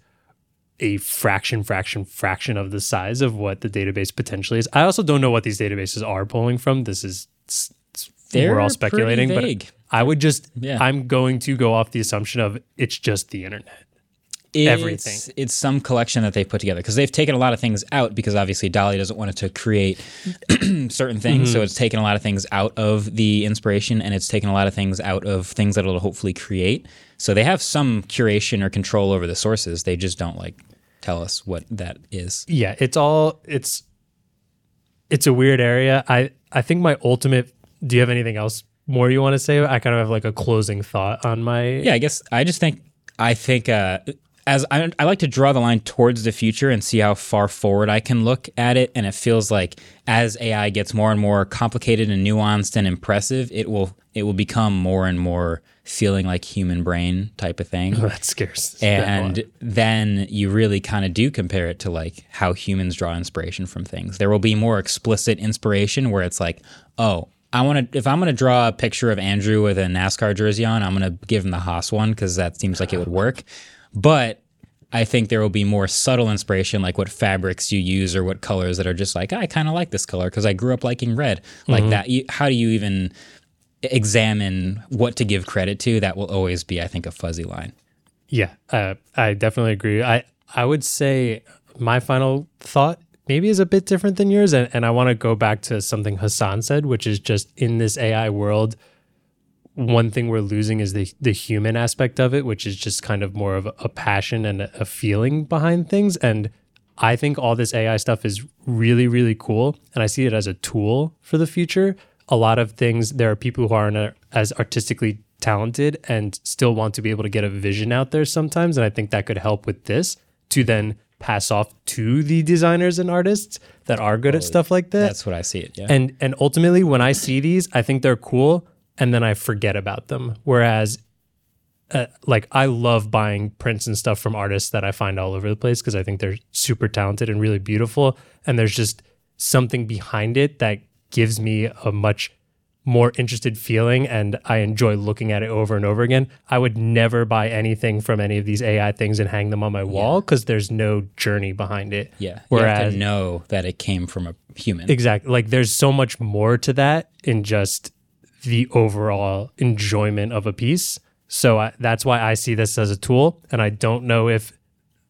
a fraction, fraction, fraction of the size of what the database potentially is. I also don't know what these databases are pulling from. This is it's- it's- They're we're all speculating, but. I would just Yeah. I'm going to go off the assumption of it's just the internet. it's, everything. It's some collection that they've put together because they've taken a lot of things out because obviously DALL-E doesn't want it to create certain things. Mm-hmm. So it's taken a lot of things out of the inspiration and it's taken a lot of things out of things that it'll hopefully create. So they have some curation or control over the sources. They just don't like tell us what that is. yeah it's all it's it's a weird area i i think my ultimate do you have anything else more you want to say i kind of have like a closing thought on my Yeah, I guess I just think I think uh, as I, I like to draw the line towards the future and see how far forward I can look at it. And it feels like as AI gets more and more complicated and nuanced and impressive, it will it will become more and more feeling like human brain type of thing. Oh, that scares. and then you really kind of do compare it to like how humans draw inspiration from things. There will be more explicit inspiration where it's like, oh, I want to if I'm going to draw a picture of Andrew with a NASCAR jersey on, I'm going to give him the Haas one because that seems like it would work. But I think there will be more subtle inspiration, like what fabrics you use or what colors that are just like I kind of like this color because I grew up liking red, like that. You, how do you even examine what to give credit to? That will always be, I think, a fuzzy line. Yeah, uh, I definitely agree. I I would say my final thought maybe is a bit different than yours, and, and I want to go back to something Hasan said, which is just in this AI world, one thing we're losing is the the human aspect of it, which is just kind of more of a, passion and a feeling behind things. And I think all this AI stuff is really really cool, and I see it as a tool for the future. A lot of things there are people who aren't as artistically talented and still want to be able to get a vision out there sometimes, and I think that could help with this to then pass off to the designers and artists that are good at stuff like that. That's what I see it. Yeah. And and ultimately, when I see these, I think they're cool, and then I forget about them. Whereas, uh, like I love buying prints and stuff from artists that I find all over the place because I think they're super talented and really beautiful. And there's just something behind it that gives me a much more interested feeling and I enjoy looking at it over and over again. I would never buy anything from any of these AI things and hang them on my wall because there's no journey behind it. yeah. you have Whereas to know that it came from a human. Exactly. Like there's so much more to that in just the overall enjoyment of a piece. So I, that's why I see this as a tool. And I don't know if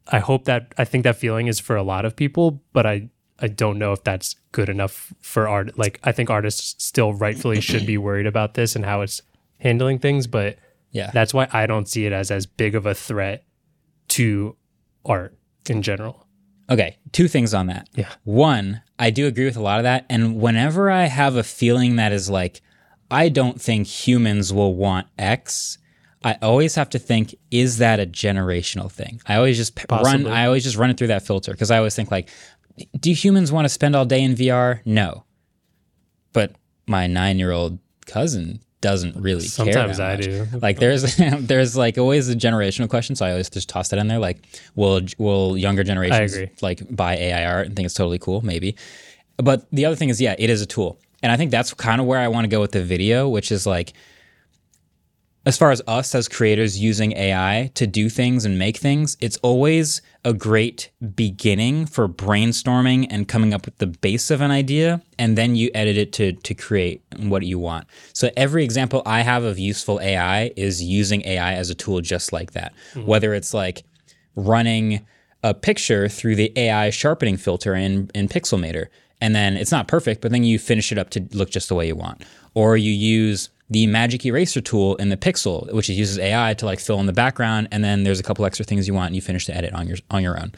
I hope that I think that feeling is for a lot of people, but I I don't know if that's good enough for art. Like I think artists still rightfully should be worried about this and how it's handling things, but Yeah. that's why I don't see it as as big of a threat to art in general. Okay, two things on that. Yeah. One, I do agree with a lot of that. And whenever I have a feeling that is like, I don't think humans will want X, I always have to think, is that a generational thing? I always just p- run, I always just run it through that filter because I always think like, do humans want to spend all day in VR? No. But my nine year old cousin doesn't really care. Sometimes I much. do. Like there's there's like always a generational question, so I always just toss that in there. Like, will will younger generations like buy AI art and think it's totally cool? Maybe. But the other thing is, yeah, it is a tool, and I think that's kind of where I want to go with the video, which is like, as far as us as creators using AI to do things and make things, it's always a great beginning for brainstorming and coming up with the base of an idea, and then you edit it to to create what you want. So every example I have of useful AI is using AI as a tool just like that. Mm-hmm. Whether it's like running a picture through the AI sharpening filter in, in Pixelmator. And then it's not perfect, but then you finish it up to look just the way you want. Or you use the magic eraser tool in the Pixel, which uses AI to like fill in the background, and then there's a couple extra things you want, and you finish the edit on your on your own.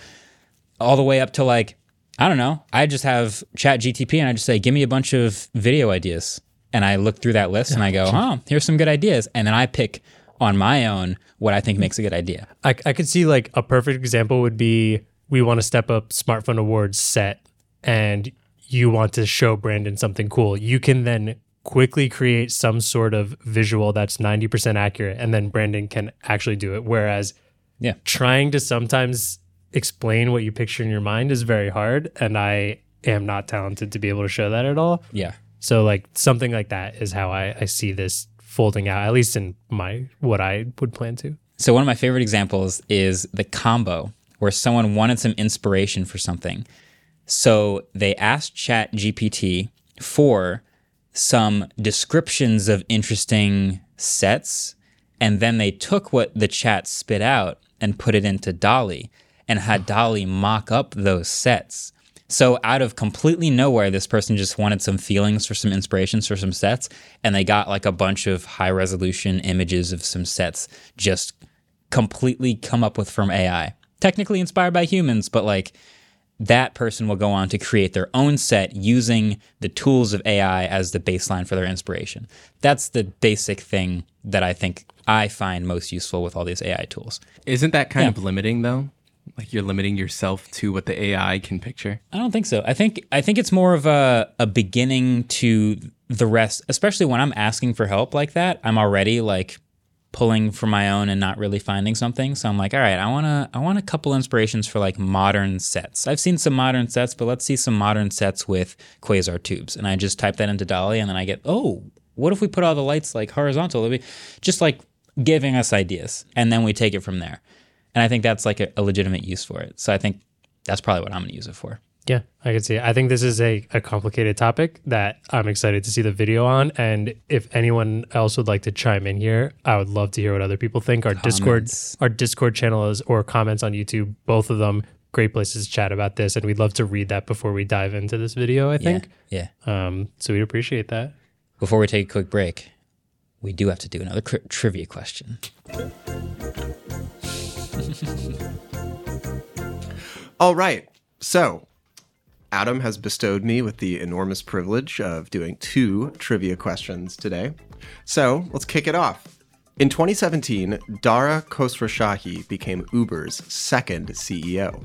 All the way up to like, I don't know, I just have Chat GTP and I just say, give me a bunch of video ideas. And I look through that list and I go, oh, here's some good ideas. And then I pick on my own what I think makes a good idea. I, I could see like a perfect example would be we want to step up smartphone awards set and you want to show Brandon something cool. You can then quickly create some sort of visual that's 90% accurate and then Brandon can actually do it. Whereas Yeah. trying to sometimes explain what you picture in your mind is very hard. And I am not talented to be able to show that at all. Yeah. So like something like that is how I, I see this folding out, at least in my what I would plan to. So one of my favorite examples is the combo where someone wanted some inspiration for something. So they asked Chat GPT for some descriptions of interesting sets, and then they took what the chat spit out and put it into DALL-E and had DALL-E mock up those sets. So out of completely nowhere, this person just wanted some feelings for some inspirations for some sets, and they got like a bunch of high resolution images of some sets just completely come up with from AI. Technically inspired by humans, but like that person will go on to create their own set using the tools of AI as the baseline for their inspiration. That's the basic thing that I think I find most useful with all these AI tools. Isn't that kind Yeah. of limiting though? Like you're limiting yourself to what the AI can picture. I don't think so. I think I think it's more of a, a beginning to the rest, especially when I'm asking for help like that. I'm already like pulling for my own and not really finding something. So I'm like, all right, I wanna I want a couple inspirations for like modern sets. I've seen some modern sets, but let's see some modern sets with quasar tubes. And I just type that into DALL-E and then I get, oh, what if we put all the lights like horizontal? It'd be just like giving us ideas. And then we take it from there. And I think that's like a, a legitimate use for it. So I think that's probably what I'm gonna use it for. Yeah, I can see. It. I think this is a, a complicated topic that I'm excited to see the video on. And if anyone else would like to chime in here, I would love to hear what other people think. Our Discord, Comments. our Discord channel is or comments on YouTube, both of them great places to chat about this. And we'd love to read that before we dive into this video. I think. Yeah. Um, so we'd appreciate that. Before we take a quick break, we do have to do another cri- trivia question. All right. So, Adam has bestowed me with the enormous privilege of doing two trivia questions today. So, let's kick it off. In 2017, Dara Khosrowshahi became Uber's second CEO.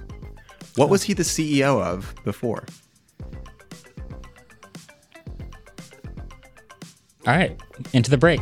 What was he the CEO of before? All right, into the break.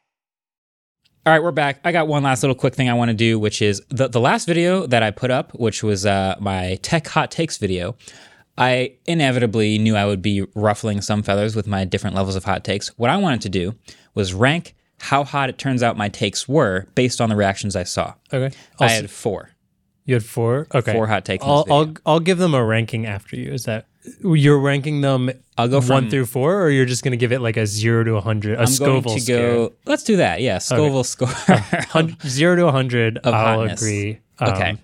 All right, we're back. I got one last little quick thing I want to do, which is the, the last video that I put up, which was uh, my tech hot takes video. I inevitably knew I would be ruffling some feathers with my different levels of hot takes. What I wanted to do was rank how hot it turns out my takes were based on the reactions I saw. Okay. I Also- had four. you had four. Okay. Four hot takes I'll, I'll. I'll give them a ranking after you. Is that you're ranking them? I'll go one through four, or you're just going to give it like a zero to a hundred. A I'm Scoville going to go. Let's do that. Yeah, Scoville score. Hun- zero to a hundred. Of I'll hotness. agree. Um, Okay.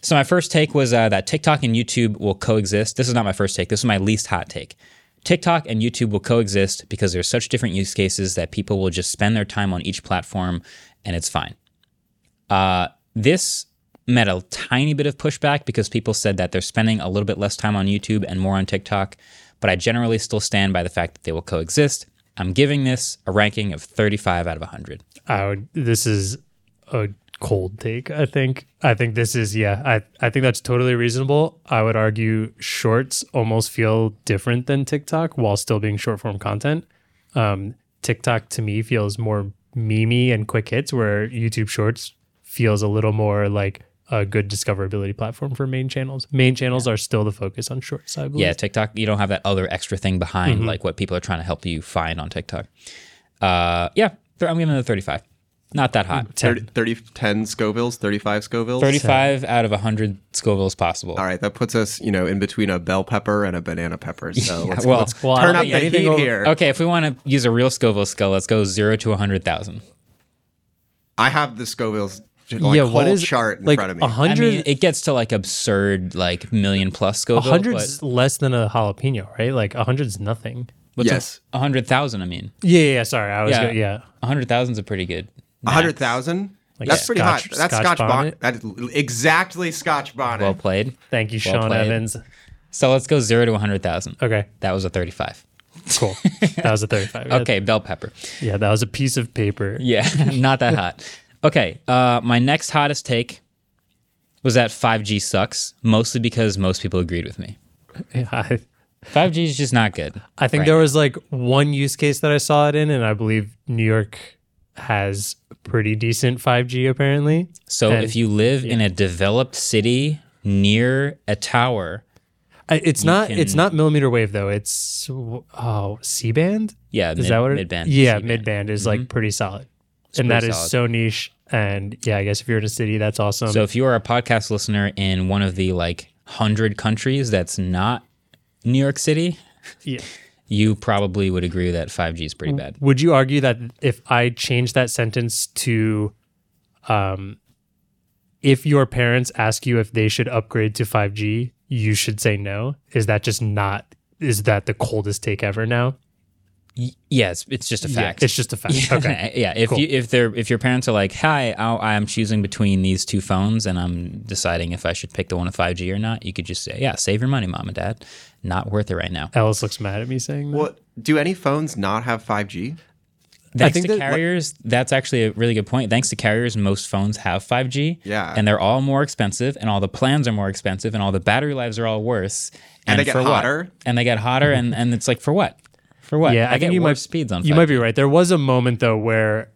So my first take was uh, that TikTok and YouTube will coexist. This is not my first take. This is my least hot take. TikTok and YouTube will coexist because there's such different use cases that people will just spend their time on each platform, and it's fine. Uh, this met a tiny bit of pushback because people said that they're spending a little bit less time on YouTube and more on TikTok, but I generally still stand by the fact that they will coexist. I'm giving this a ranking of 35 out of 100. I would. This is a cold take. I think. I think this is yeah. I I think that's totally reasonable. I would argue shorts almost feel different than TikTok while still being short form content. Um, TikTok to me feels more memey and quick hits, where YouTube Shorts feels a little more like a good discoverability platform for main channels. Main channels are still the focus on shorts. I believe. Yeah, TikTok, you don't have that other extra thing behind like what people are trying to help you find on TikTok. Uh, yeah, th- I'm giving it a 35. Not that hot. 30, 30 10 Scovilles, 35 Scovilles? 35 out of 100 Scovilles possible. All right, that puts us, you know, in between a bell pepper and a banana pepper. So let's, well- let's Well, turn don't up the heat over- here. Okay, if we want to use a real Scoville scale, let's go 0 to 100,000. I have the Scovilles like, yeah. whole What is chart in like front of me. a I hundred? mean, it gets to like absurd, like million plus A Scoville. hundred's but less than a jalapeno, right? Like a hundred's nothing. what's yes. a 100,000, I mean. Yeah, yeah, yeah. Sorry, I was Yeah. yeah. Go, yeah. 100,000 is a pretty good. A hundred thousand? Like That's pretty Scotch- hot. That's Scotch Scotch, bonnet. bonnet? That is exactly Scotch bonnet. Well played. Thank you, Well Sean played. Evans. So let's go 0 to 100,000. Okay, That was a 35. cool. that was a thirty-five. Okay, bell pepper. yeah, that was a piece of paper. Yeah, not that hot. Okay, uh, my next hottest take was that 5G sucks, mostly because most people agreed with me. I, 5G is just not good. I think Right. there was like one use case that I saw it in, and I believe New York has pretty decent 5G apparently. So And- if you live in a developed city near a tower, I, it's not. It's not millimeter wave though. It's oh C band. Yeah, Is mid, that what it? mid band? Yeah, mid band is like pretty solid, and that pretty is so niche. And yeah, I guess if you're in a city, that's awesome. So if you are a podcast listener in one of the like hundred countries that's not New York City, yeah. you probably would agree that 5G is pretty bad. Would you argue that if I change that sentence to, um, if your parents ask you if they should upgrade to 5G, you should say no? Is that just not, is that the coldest take ever now? Y- yeah, it's, it's just a fact. Yeah, it's just a fact. Yeah, Okay. yeah. If Cool. you if they're if your parents are like, "Hi, I- I'm choosing between these two phones, and I'm deciding if I should pick the one with 5G or not," you could just say, "Yeah, save your money, mom and dad. Not worth it right now." Ellis looks mad at me saying that. What do any phones not have 5G? Thanks think to that- carriers, that's actually a really good point. Thanks to carriers, most phones have 5G. Yeah. And they're all more expensive, and all the plans are more expensive, and all the battery lives are all worse. And they get for what? hotter? And they get hotter, and, and it's like, for what? For what? yeah, I, I, think you might speeds on You 5G. might be right. There was a moment though where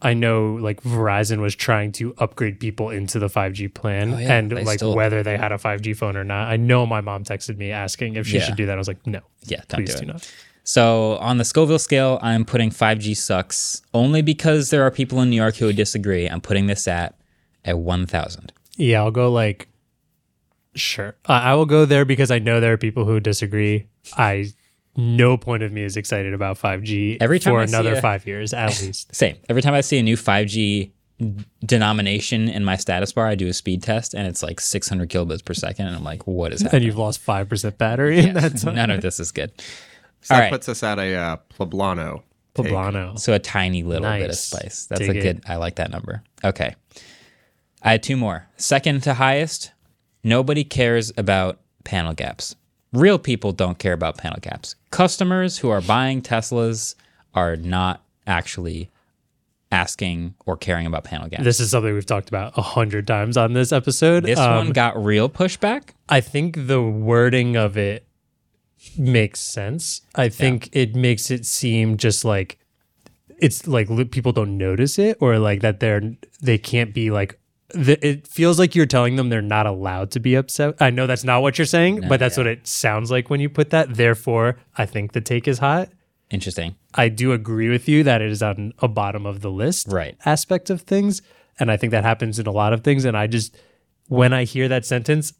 I know like Verizon was trying to upgrade people into the 5G plan, Oh, yeah, and like still- whether they had a 5G phone or not. I know my mom texted me asking if she Yeah. should do that. I was like, no, Yeah, don't please do do, not. So on the Scoville scale, I'm putting 5G sucks only because there are people in New York who would disagree. I'm putting this at at 1,000. Yeah, I'll go like, sure. I I will go there because I know there are people who disagree. I no point of me is excited about 5G Every time for I see another a- five years at least. Same. Every time I see a new 5G denomination in my status bar, I do a speed test, and it's like 600 kilobits per second, and I'm like, what is that? and you've lost five percent battery in that time. None of this is good. So All that right. puts us at a uh, Poblano. take. Poblano. So a tiny little bit of spice. That's Dig a it. good. I like that number. Okay. I had two more. Second to highest. Nobody cares about panel gaps. Real people don't care about panel gaps. Customers who are buying Teslas are not actually asking or caring about panel gaps. This is something we've talked about a hundred times on this episode. This Um, one got real pushback. I think the wording of it makes sense. I think it makes it seem just like it's like people don't notice it or like that they're they can't be like the, it feels like you're telling them they're not allowed to be upset. I know that's not what you're saying, but that's what it sounds like when you put that. Therefore, I think the take is hot. Interesting. I do agree with you that it is on a bottom of the list Right. aspect of things. And I think that happens in a lot of things. And I just, when I hear that sentence,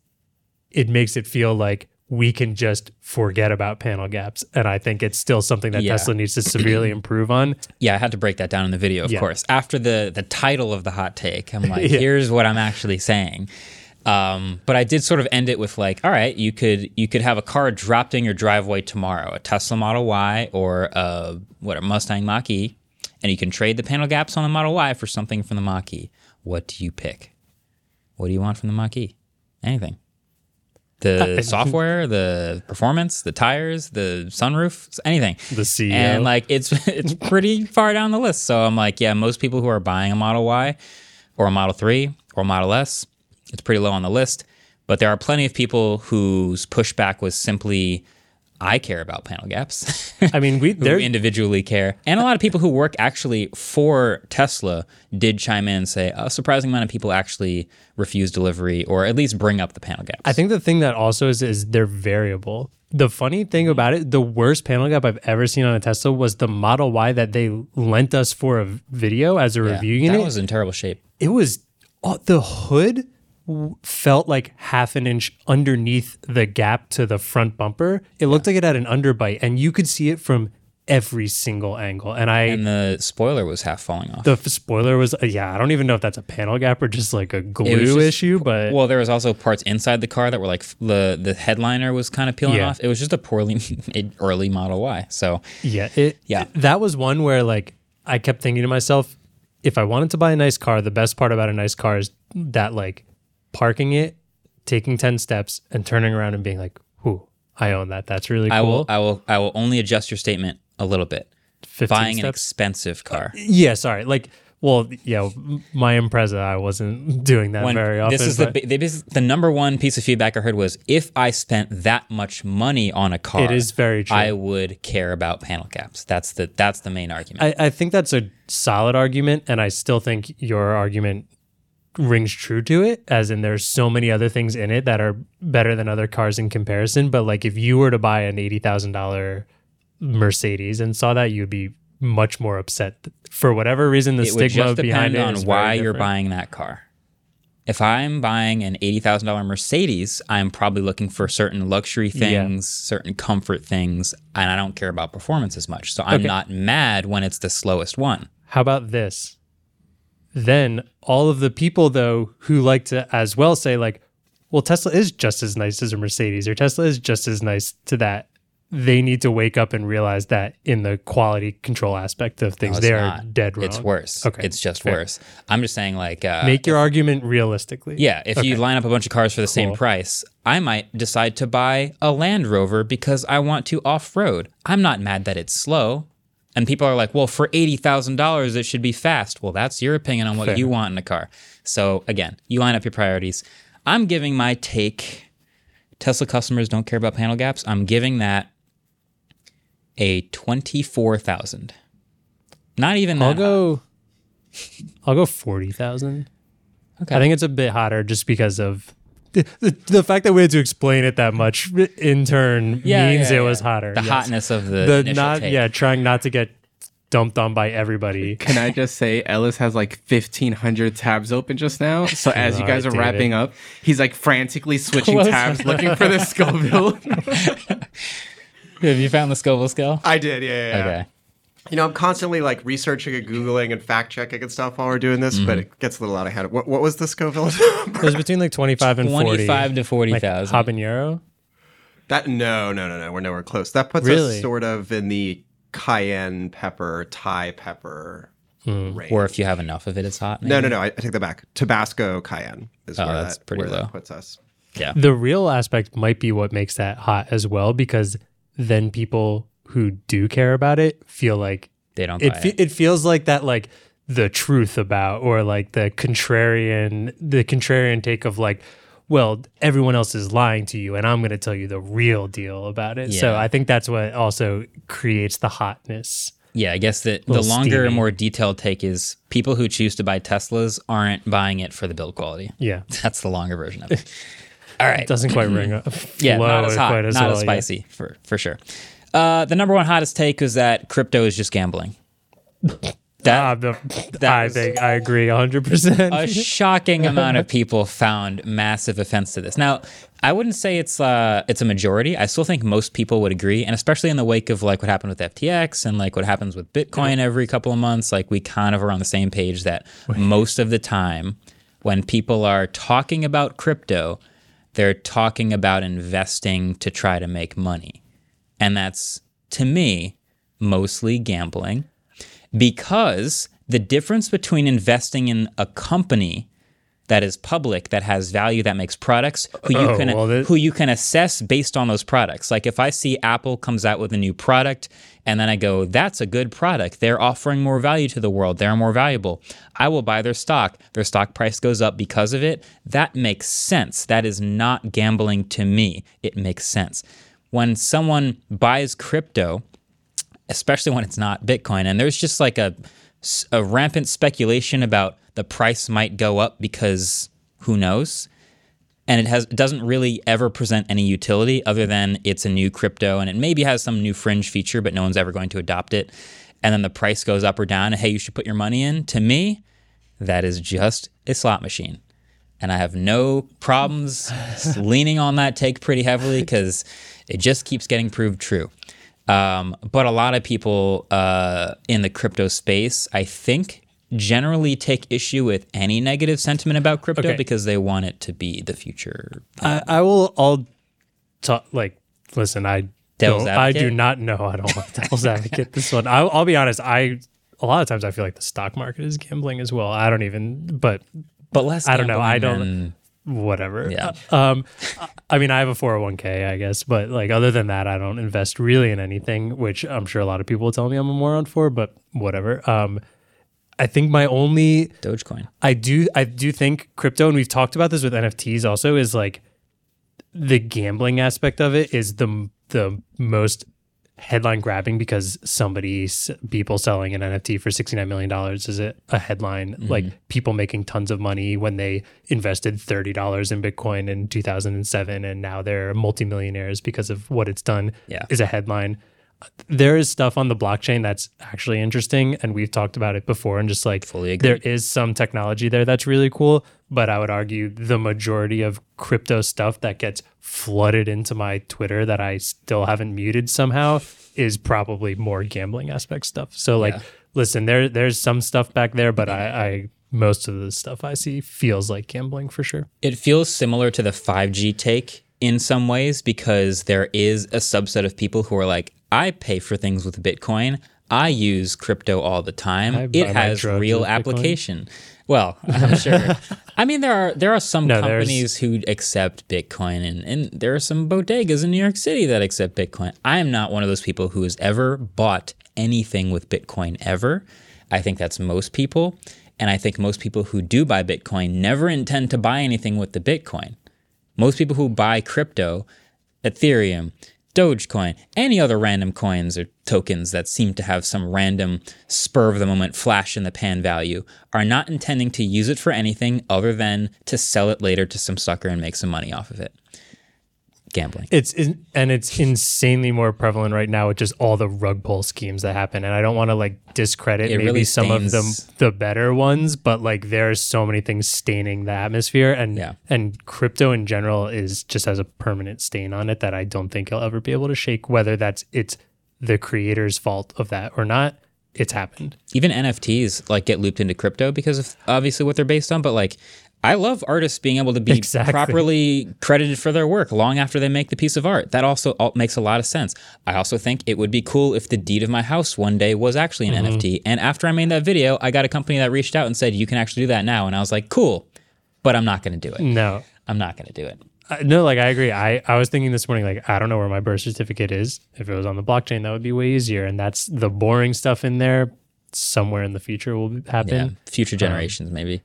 it makes it feel like we can just forget about panel gaps. And I think it's still something that Yeah. Tesla needs to severely improve on. Yeah, I had to break that down in the video, of Yeah. course. After the the title of the hot take, I'm like, Yeah. here's what I'm actually saying. Um, but I did sort of end it with like, all right, you could you could have a car dropped in your driveway tomorrow, a Tesla Model Y or a what a Mustang Mach E, and you can trade the panel gaps on the Model Y for something from the Mach E. What do you pick? What do you want from the Mach E? Anything. The software, the performance, the tires, the sunroof, anything. The CEO. And like it's it's pretty far down the list. So I'm like, yeah, most people who are buying a Model Y or a Model 3 or a Model S, it's pretty low on the list. But there are plenty of people whose pushback was simply I care about panel gaps. I mean, we who individually care. And a lot of people who work actually for Tesla did chime in and say a surprising amount of people actually refuse delivery or at least bring up the panel gaps. I think the thing that also is is they're variable. The funny thing mm-hmm. about it, the worst panel gap I've ever seen on a Tesla was the Model Y that they lent us for a video as a Yeah, review unit. that was in terrible shape. it was oh, the hood felt like half an inch underneath the gap to the front bumper. It looked like it had an underbite, and you could see it from every single angle. And I, And the spoiler was half falling off. the f- spoiler was, uh, yeah, I don't even know if that's a panel gap or just like a glue just- issue, but Well, there was also parts inside the car that were like the the headliner was kind of peeling Yeah. off. It was just a poorly made early Model Y. So Yeah, it Yeah. that was one where like I kept thinking to myself, if I wanted to buy a nice car, the best part about a nice car is that like parking it, taking 10 steps and turning around and being like, "Whoo, I own that. That's really cool." I will I will I will only adjust your statement a little bit. 15 Buying an expensive car. yeah, sorry. Like well, yeah, my Impreza, I wasn't doing that When- very often. this is the, but the this- the number one piece of feedback I heard was if I spent that much money on a car, It is very true. I would care about panel gaps. That's the that's the main argument. I, I think that's a solid argument, and I still think your argument rings true to it as in there's so many other things in it that are better than other cars in comparison but like if you were to buy an $80,000 Mercedes and saw that you'd be much more upset for whatever reason the it would stigma just behind depend it on why you're buying that car. If I'm buying an eighty thousand dollar Mercedes, I'm probably looking for certain luxury things, certain comfort things, and I don't care about performance as much. So I'm Okay. not mad when it's the slowest one. How about this? Then all of the people though who like to as well say like, well, Tesla is just as nice as a Mercedes, or Tesla is just as nice to that. They need to wake up and realize that in the quality control aspect of things, it's they are dead wrong. It's worse. Okay, It's just fair. worse. I'm just saying, like, uh, Make your argument realistically. Yeah, if you line up a bunch of cars for the same price, I might decide to buy a Land Rover because I want to off road. I'm not mad that it's slow. And people are like, well, for $80,000, it should be fast. Well, that's your opinion on what Fair. you want in a car. So, again, you line up your priorities. I'm giving my take Tesla customers don't care about panel gaps. I'm giving that a 24,000. Not even that. I'll go. I'll go forty thousand. Okay. I think it's a bit hotter just because of the, the, the fact that we had to explain it that much. In turn, Yeah, means yeah, it was hotter. The yes. hotness of the, the not take. yeah trying not to get dumped on by everybody Can I just say Ellis has like 1500 tabs open just now? So as you guys are wrapping David. up, he's like frantically switching Close. tabs looking for the Scoville. Have you found the Scoville scale? I did, yeah, yeah, yeah. Okay. You know, I'm constantly like researching and googling and fact checking and stuff while we're doing this, but mm-hmm. it gets a little out of hand. What, what was the Scoville? it was between like 25 and 40 25 to like 40,000. habanero that no, no, no, no. We're nowhere close. That puts Really? us sort of in the cayenne pepper, Thai pepper hmm. range. or if you have enough of it, it's hot. no, no, no. I, I take that back. Tabasco cayenne is Oh, where that's that pretty where low. that puts us. Yeah. the real aspect might be what makes that hot as well because then people who do care about it feel like They don't it fe- it. it feels like that like the truth about or like the contrarian the contrarian take of like well everyone else is lying to you and i'm going to tell you the real deal about it so i think that's what also creates the hotness Yeah, I guess that the longer, steamy. more detailed take is people who choose to buy Teslas aren't buying it for the build quality. yeah That's the longer version of it. All right. it doesn't quite ring up yeah, not as hot, quite as not well, as yeah. spicy for for sure. Uh, the number one hottest take is that crypto is just gambling. That the- That I think I agree 100%. a shocking amount of people found massive offense to this. Now, I wouldn't say it's uh, it's a majority. I still think most people would agree, and especially in the wake of like what happened with FTX and like what happens with Bitcoin every couple of months, like we kind of are on the same page that most of the time when people are talking about crypto, they're talking about investing to try to make money. And that's to me mostly gambling because the difference between investing in a company that is public that has value that makes products who you Oh, can well, that- who you can assess based on those products. Like if i see apple comes out with a new product and then i go that's a good product. They're offering more value to the world. They're more valuable. I will buy their stock. Their stock price goes up because of it. That makes sense. That is not gambling to me. It makes sense when someone buys crypto especially when it's not Bitcoin. And there's just like a, a rampant speculation about the price might go up because who knows. And it has doesn't really ever present any utility other than it's a new crypto and it maybe has some new fringe feature, but no one's ever going to adopt it. And then the price goes up or down. And hey, you should put your money in. To me, that is just a slot machine. And I have no problems leaning on that take pretty heavily because it just keeps getting proved true. Um, but a lot of people uh, in the crypto space, I think, generally take issue with any negative sentiment about crypto Okay. because they want it to be the future. I, I will. I'll talk. Like, listen. I Devil's don't, I do not know. I don't want devil's advocate this one. I, I'll be honest. I a lot of times I feel like the stock market is gambling as well. I don't even. But But less. I don't know. I don't- whatever. Yeah. Um. I mean, I have a four hundred one k. I guess, but like other than that, I don't invest really in anything. Which I'm sure a lot of people will tell me I'm a moron for. But whatever. Um. I think my only Dogecoin. I do I do think crypto, and we've talked about this with NFTs also, is like the gambling aspect of it is the the most headline grabbing because somebody people selling an NFT for 69 million dollars is it a headline? Mm-hmm. Like people making tons of money when they invested $30 in Bitcoin in 2007 and now they're multimillionaires because of what it's done Yeah. is a headline there is stuff on the blockchain that's actually interesting and we've talked about it before and just like Fully agree. there is some technology there that's really cool but i would argue the majority of crypto stuff that gets flooded into my twitter that i still haven't muted somehow is probably more gambling aspect stuff so like Yeah. listen there there's some stuff back there but mm-hmm. i i most of the stuff i see feels like gambling for sure It feels similar to the 5G take in some ways because there is a subset of people who are like, I pay for things with Bitcoin. I use crypto all the time. It has real with Bitcoin." application. Well, I'm sure. I mean, there are there are some No, companies who accept Bitcoin, and, and there are some bodegas in New York City that accept Bitcoin. I am not one of those people who has ever bought anything with Bitcoin ever. I think that's most people, and I think most people who do buy Bitcoin never intend to buy anything with the Bitcoin. Most people who buy crypto, Ethereum, Dogecoin, any other random coins or tokens that seem to have some random spur of the moment flash in the pan value are not intending to use it for anything other than to sell it later to some sucker and make some money off of it. Gambling. It's in, and it's insanely more prevalent right now with just all the rug pull schemes that happen. And I don't want to like discredit It maybe really some of them stains- the better ones, but like there's so many things staining the atmosphere and Yeah. and crypto in general is just has a permanent stain on it that I don't think you'll ever be able to shake. Whether that's it's the creator's fault of that or not, it's happened. even NFTs like get looped into crypto because of obviously what they're based on. But like, I love artists being able to be Exactly. properly credited for their work long after they make the piece of art. That also makes a lot of sense. I also think it would be cool if the deed of my house one day was actually an Mm-hmm. NFT. And after I made that video, I got a company that reached out and said, "You can actually do that now." And I was like, "Cool," but I'm not going to do it. No. I'm not going to do it. Uh, no, like I agree. I, I was thinking this morning, like, I don't know where my birth certificate is. If it was on the blockchain, that would be way easier. And that's the boring stuff in there. Somewhere in the future will Yeah, happen. future generations maybe.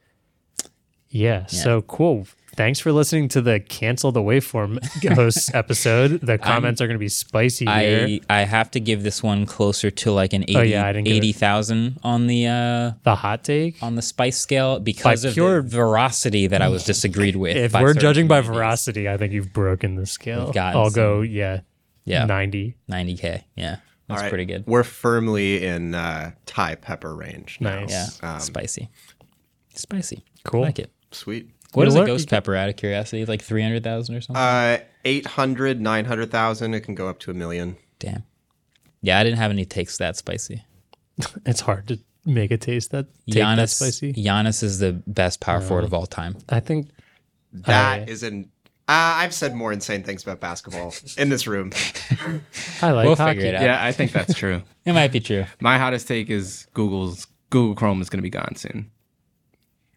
Yeah. So cool. Thanks for listening to the cancel the waveform hosts episode. The comments are going to be spicy here. I I have to give this one closer to like an 80 Oh, yeah, I didn't give it- 80,000 on the uh the hot take. on the spice scale because of pure- the veracity that I was disagreed with. If we're judging by veracity, I think you've broken the scale. I'll go, yeah, yeah, 90. 90k, yeah, that's All right, pretty good. We're firmly in uh, Thai pepper range. now. Nice. Yeah, spicy, spicy. Cool. I like it. Sweet. What You is know a what? ghost pepper? Out of curiosity, like 300,000 or something. Uh, 800, 900,000. It can go up to a million. Damn. Yeah, I didn't have any takes that spicy. It's hard to make a taste that take that Giannis, spicy. Giannis is the best power forward of all time. I think That yeah. is an. Uh, I've said more insane things about basketball in this room. I like We'll hockey. figure it out. Yeah, I think that's true. It might be true. My hottest take is Google's Google Chrome is going to be gone soon.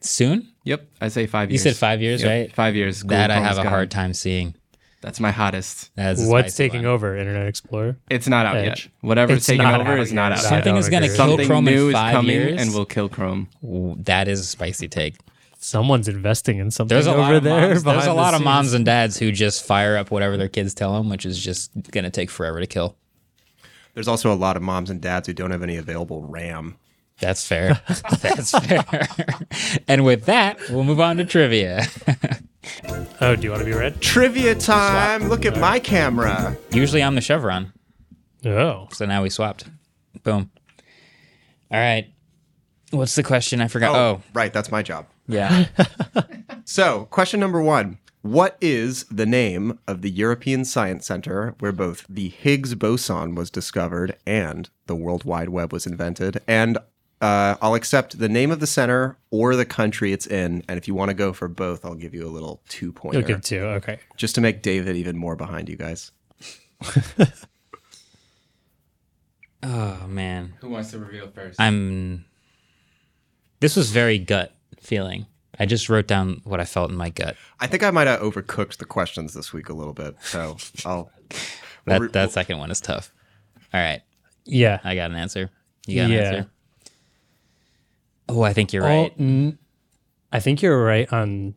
Soon? Yep, I say five years. You said five years, Yep, right? Five years. Google that I have a gone. hard time seeing. That's my hottest. That is What's taking one. over? Internet Explorer? It's not out Edge. yet. Whatever's It's taking over out is not out yet. Something is going to kill Something Chrome new in is five coming years. and will kill Chrome. Ooh, that is a spicy take. Someone's investing in something There's a over lot of there. moms, there's a the lot of moms and dads who just fire up whatever their kids tell them, which is just going to take forever to kill. There's also a lot of moms and dads who don't have any available RAM. That's fair. That's fair. and with that, we'll move on to trivia. Oh, do you want to be red? Trivia time! Look at my camera. Usually I'm the chevron, Oh, so now we swapped. Boom. All right. What's the question? I forgot. Oh, Oh, right. That's my job. yeah. So, question number one What is the name of the European Science Center where both the Higgs boson was discovered and the World Wide Web was invented? And uh, I'll accept the name of the center or the country it's in. And if you want to go for both, I'll give you a little two pointer you'll give two. Okay. just to make David even more behind you guys. oh, man. Who wants to reveal first? I'm. This was very gut feeling. I just wrote down what I felt in my gut. I think I might have overcooked the questions this week a little bit. So I'll. That, that second one is tough. All right. Yeah. I got an answer. You got an answer? Oh, I think you're Oh, right. mm, I think you're right on.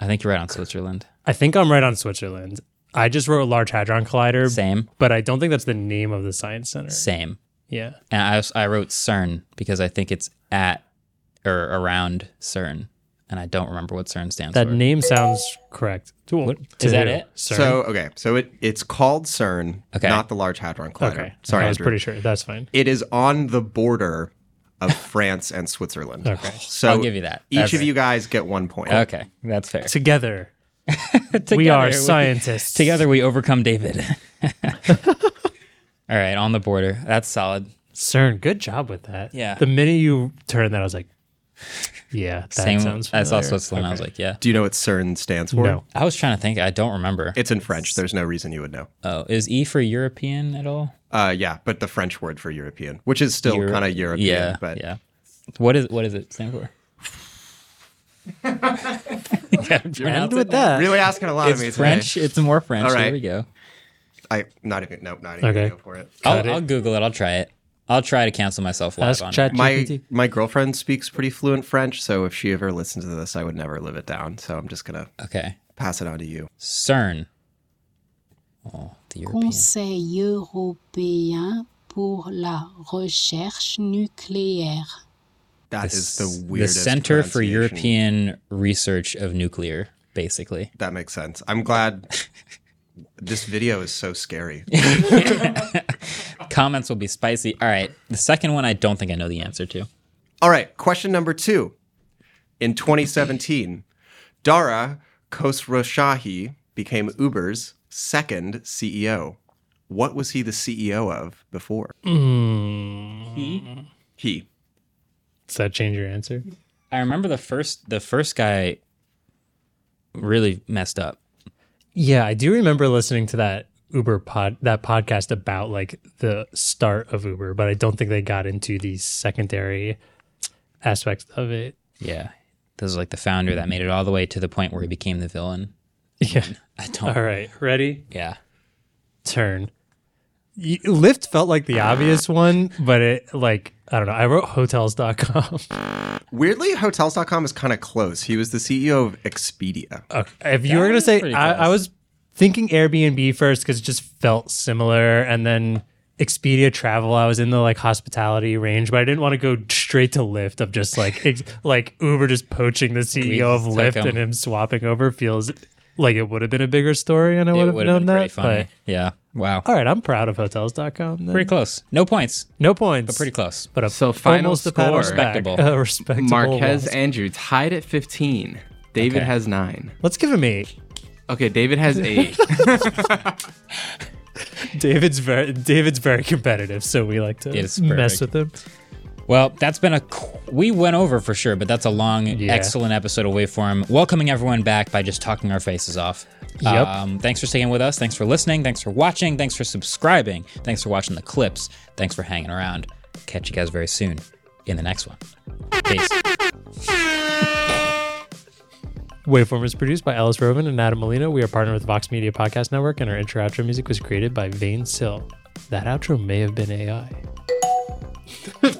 I think you're right on Switzerland. I think I'm right on Switzerland. I just wrote Large Hadron Collider, Same, but I don't think that's the name of the science center. same. Yeah. And I, was- I wrote CERN because I think it's at or around CERN, and I don't remember what CERN stands That for. That name sounds correct. To, is that it? CERN? So okay, so it it's called CERN, Okay. not the Large Hadron Collider. okay. Sorry, I was Andrew. pretty sure. That's fine. It is on the border of France and Switzerland. Okay. So I'll give you that. Each That's of it. you guys get one point. Okay, that's fair. Together, we Together, are scientists. Together we overcome David. All right, on the border. That's solid. CERN, good job with that. Yeah. The minute you turned that, I was like, yeah, that Same. sounds I saw familiar. Switzerland. I was like, yeah. Do you know what CERN stands for? No. I was trying to think. I don't remember. It's in French. There's no reason you would know. oh, is E for European at all? Uh, yeah, but the French word for European, which is still Euro- kind of European, Yeah, but yeah. What is what does it stand for? yeah, And with that, really asking a lot of me. It's me French. It's more French. All There we go. I not even nope, not even Okay. gonna go for it. I'll, it. I'll Google it. I'll try it. I'll try to cancel myself live ask on it. My my girlfriend speaks pretty fluent French, so if she ever listens to this, I would never live it down. So I'm just gonna Okay. pass it on to you. CERN. Oh, the European. Conseil européen pour la recherche nucléaire. That This- is the the weirdest. Center for pronunciation. European Research of Nuclear, basically. That makes sense. I'm glad. this video is so scary. Comments will be spicy. All right. The second one, I don't think I know the answer to. All right, question number two. In 2017, Dara Khosrowshahi became Uber's second CEO. What was he the CEO of before? Mm. He. Does that change your answer? I remember the first the first guy really messed up. Yeah, I do remember listening to that Uber pod that podcast about like the start of Uber, but I don't think they got into the secondary aspects of it. Yeah. This is like the founder that made it all the way to the point where he became the villain. Yeah. I don't All right, ready? Yeah. Turn. Y- Lyft felt like the obvious one, but it like I don't know. I wrote hotels.com. Weirdly, Hotels.com is kind of close. He was the CEO of Expedia. Okay. If you were gonna say, I, I was thinking Airbnb first because it just felt similar, and then Expedia Travel. I was in the like hospitality range, but I didn't want to go straight to Lyft of just like ex- like Uber just poaching the CEO of Lyft him. and him swapping over feels like it would have been a bigger story, and I would have known been that. funny. But Yeah. Wow. all right, I'm proud of Hotels.com. Then. Pretty close. No points, No points, but pretty close. But a, So final almost a score. the back. Respectable. A respectable. Marques loss. Andrew tied at 15. David Okay. has nine. Let's give him eight. Okay, David has eight. David's very David's very competitive, so we like to It's mess perfect. with him. Well, that's been a we went over for sure, but that's a long, Yeah. excellent episode of Waveform. Welcoming everyone back by just talking our faces off. Yep. Um, thanks for staying with us. Thanks for listening. Thanks for watching. Thanks for subscribing. Thanks for watching the clips. Thanks for hanging around. Catch you guys very soon in the next one. Peace. Waveform is produced by Ellis Rovin and Adam Molina. We are partnered with Vox Media Podcast Network, and our intro outro music was created by 20syl. That outro may have been AI.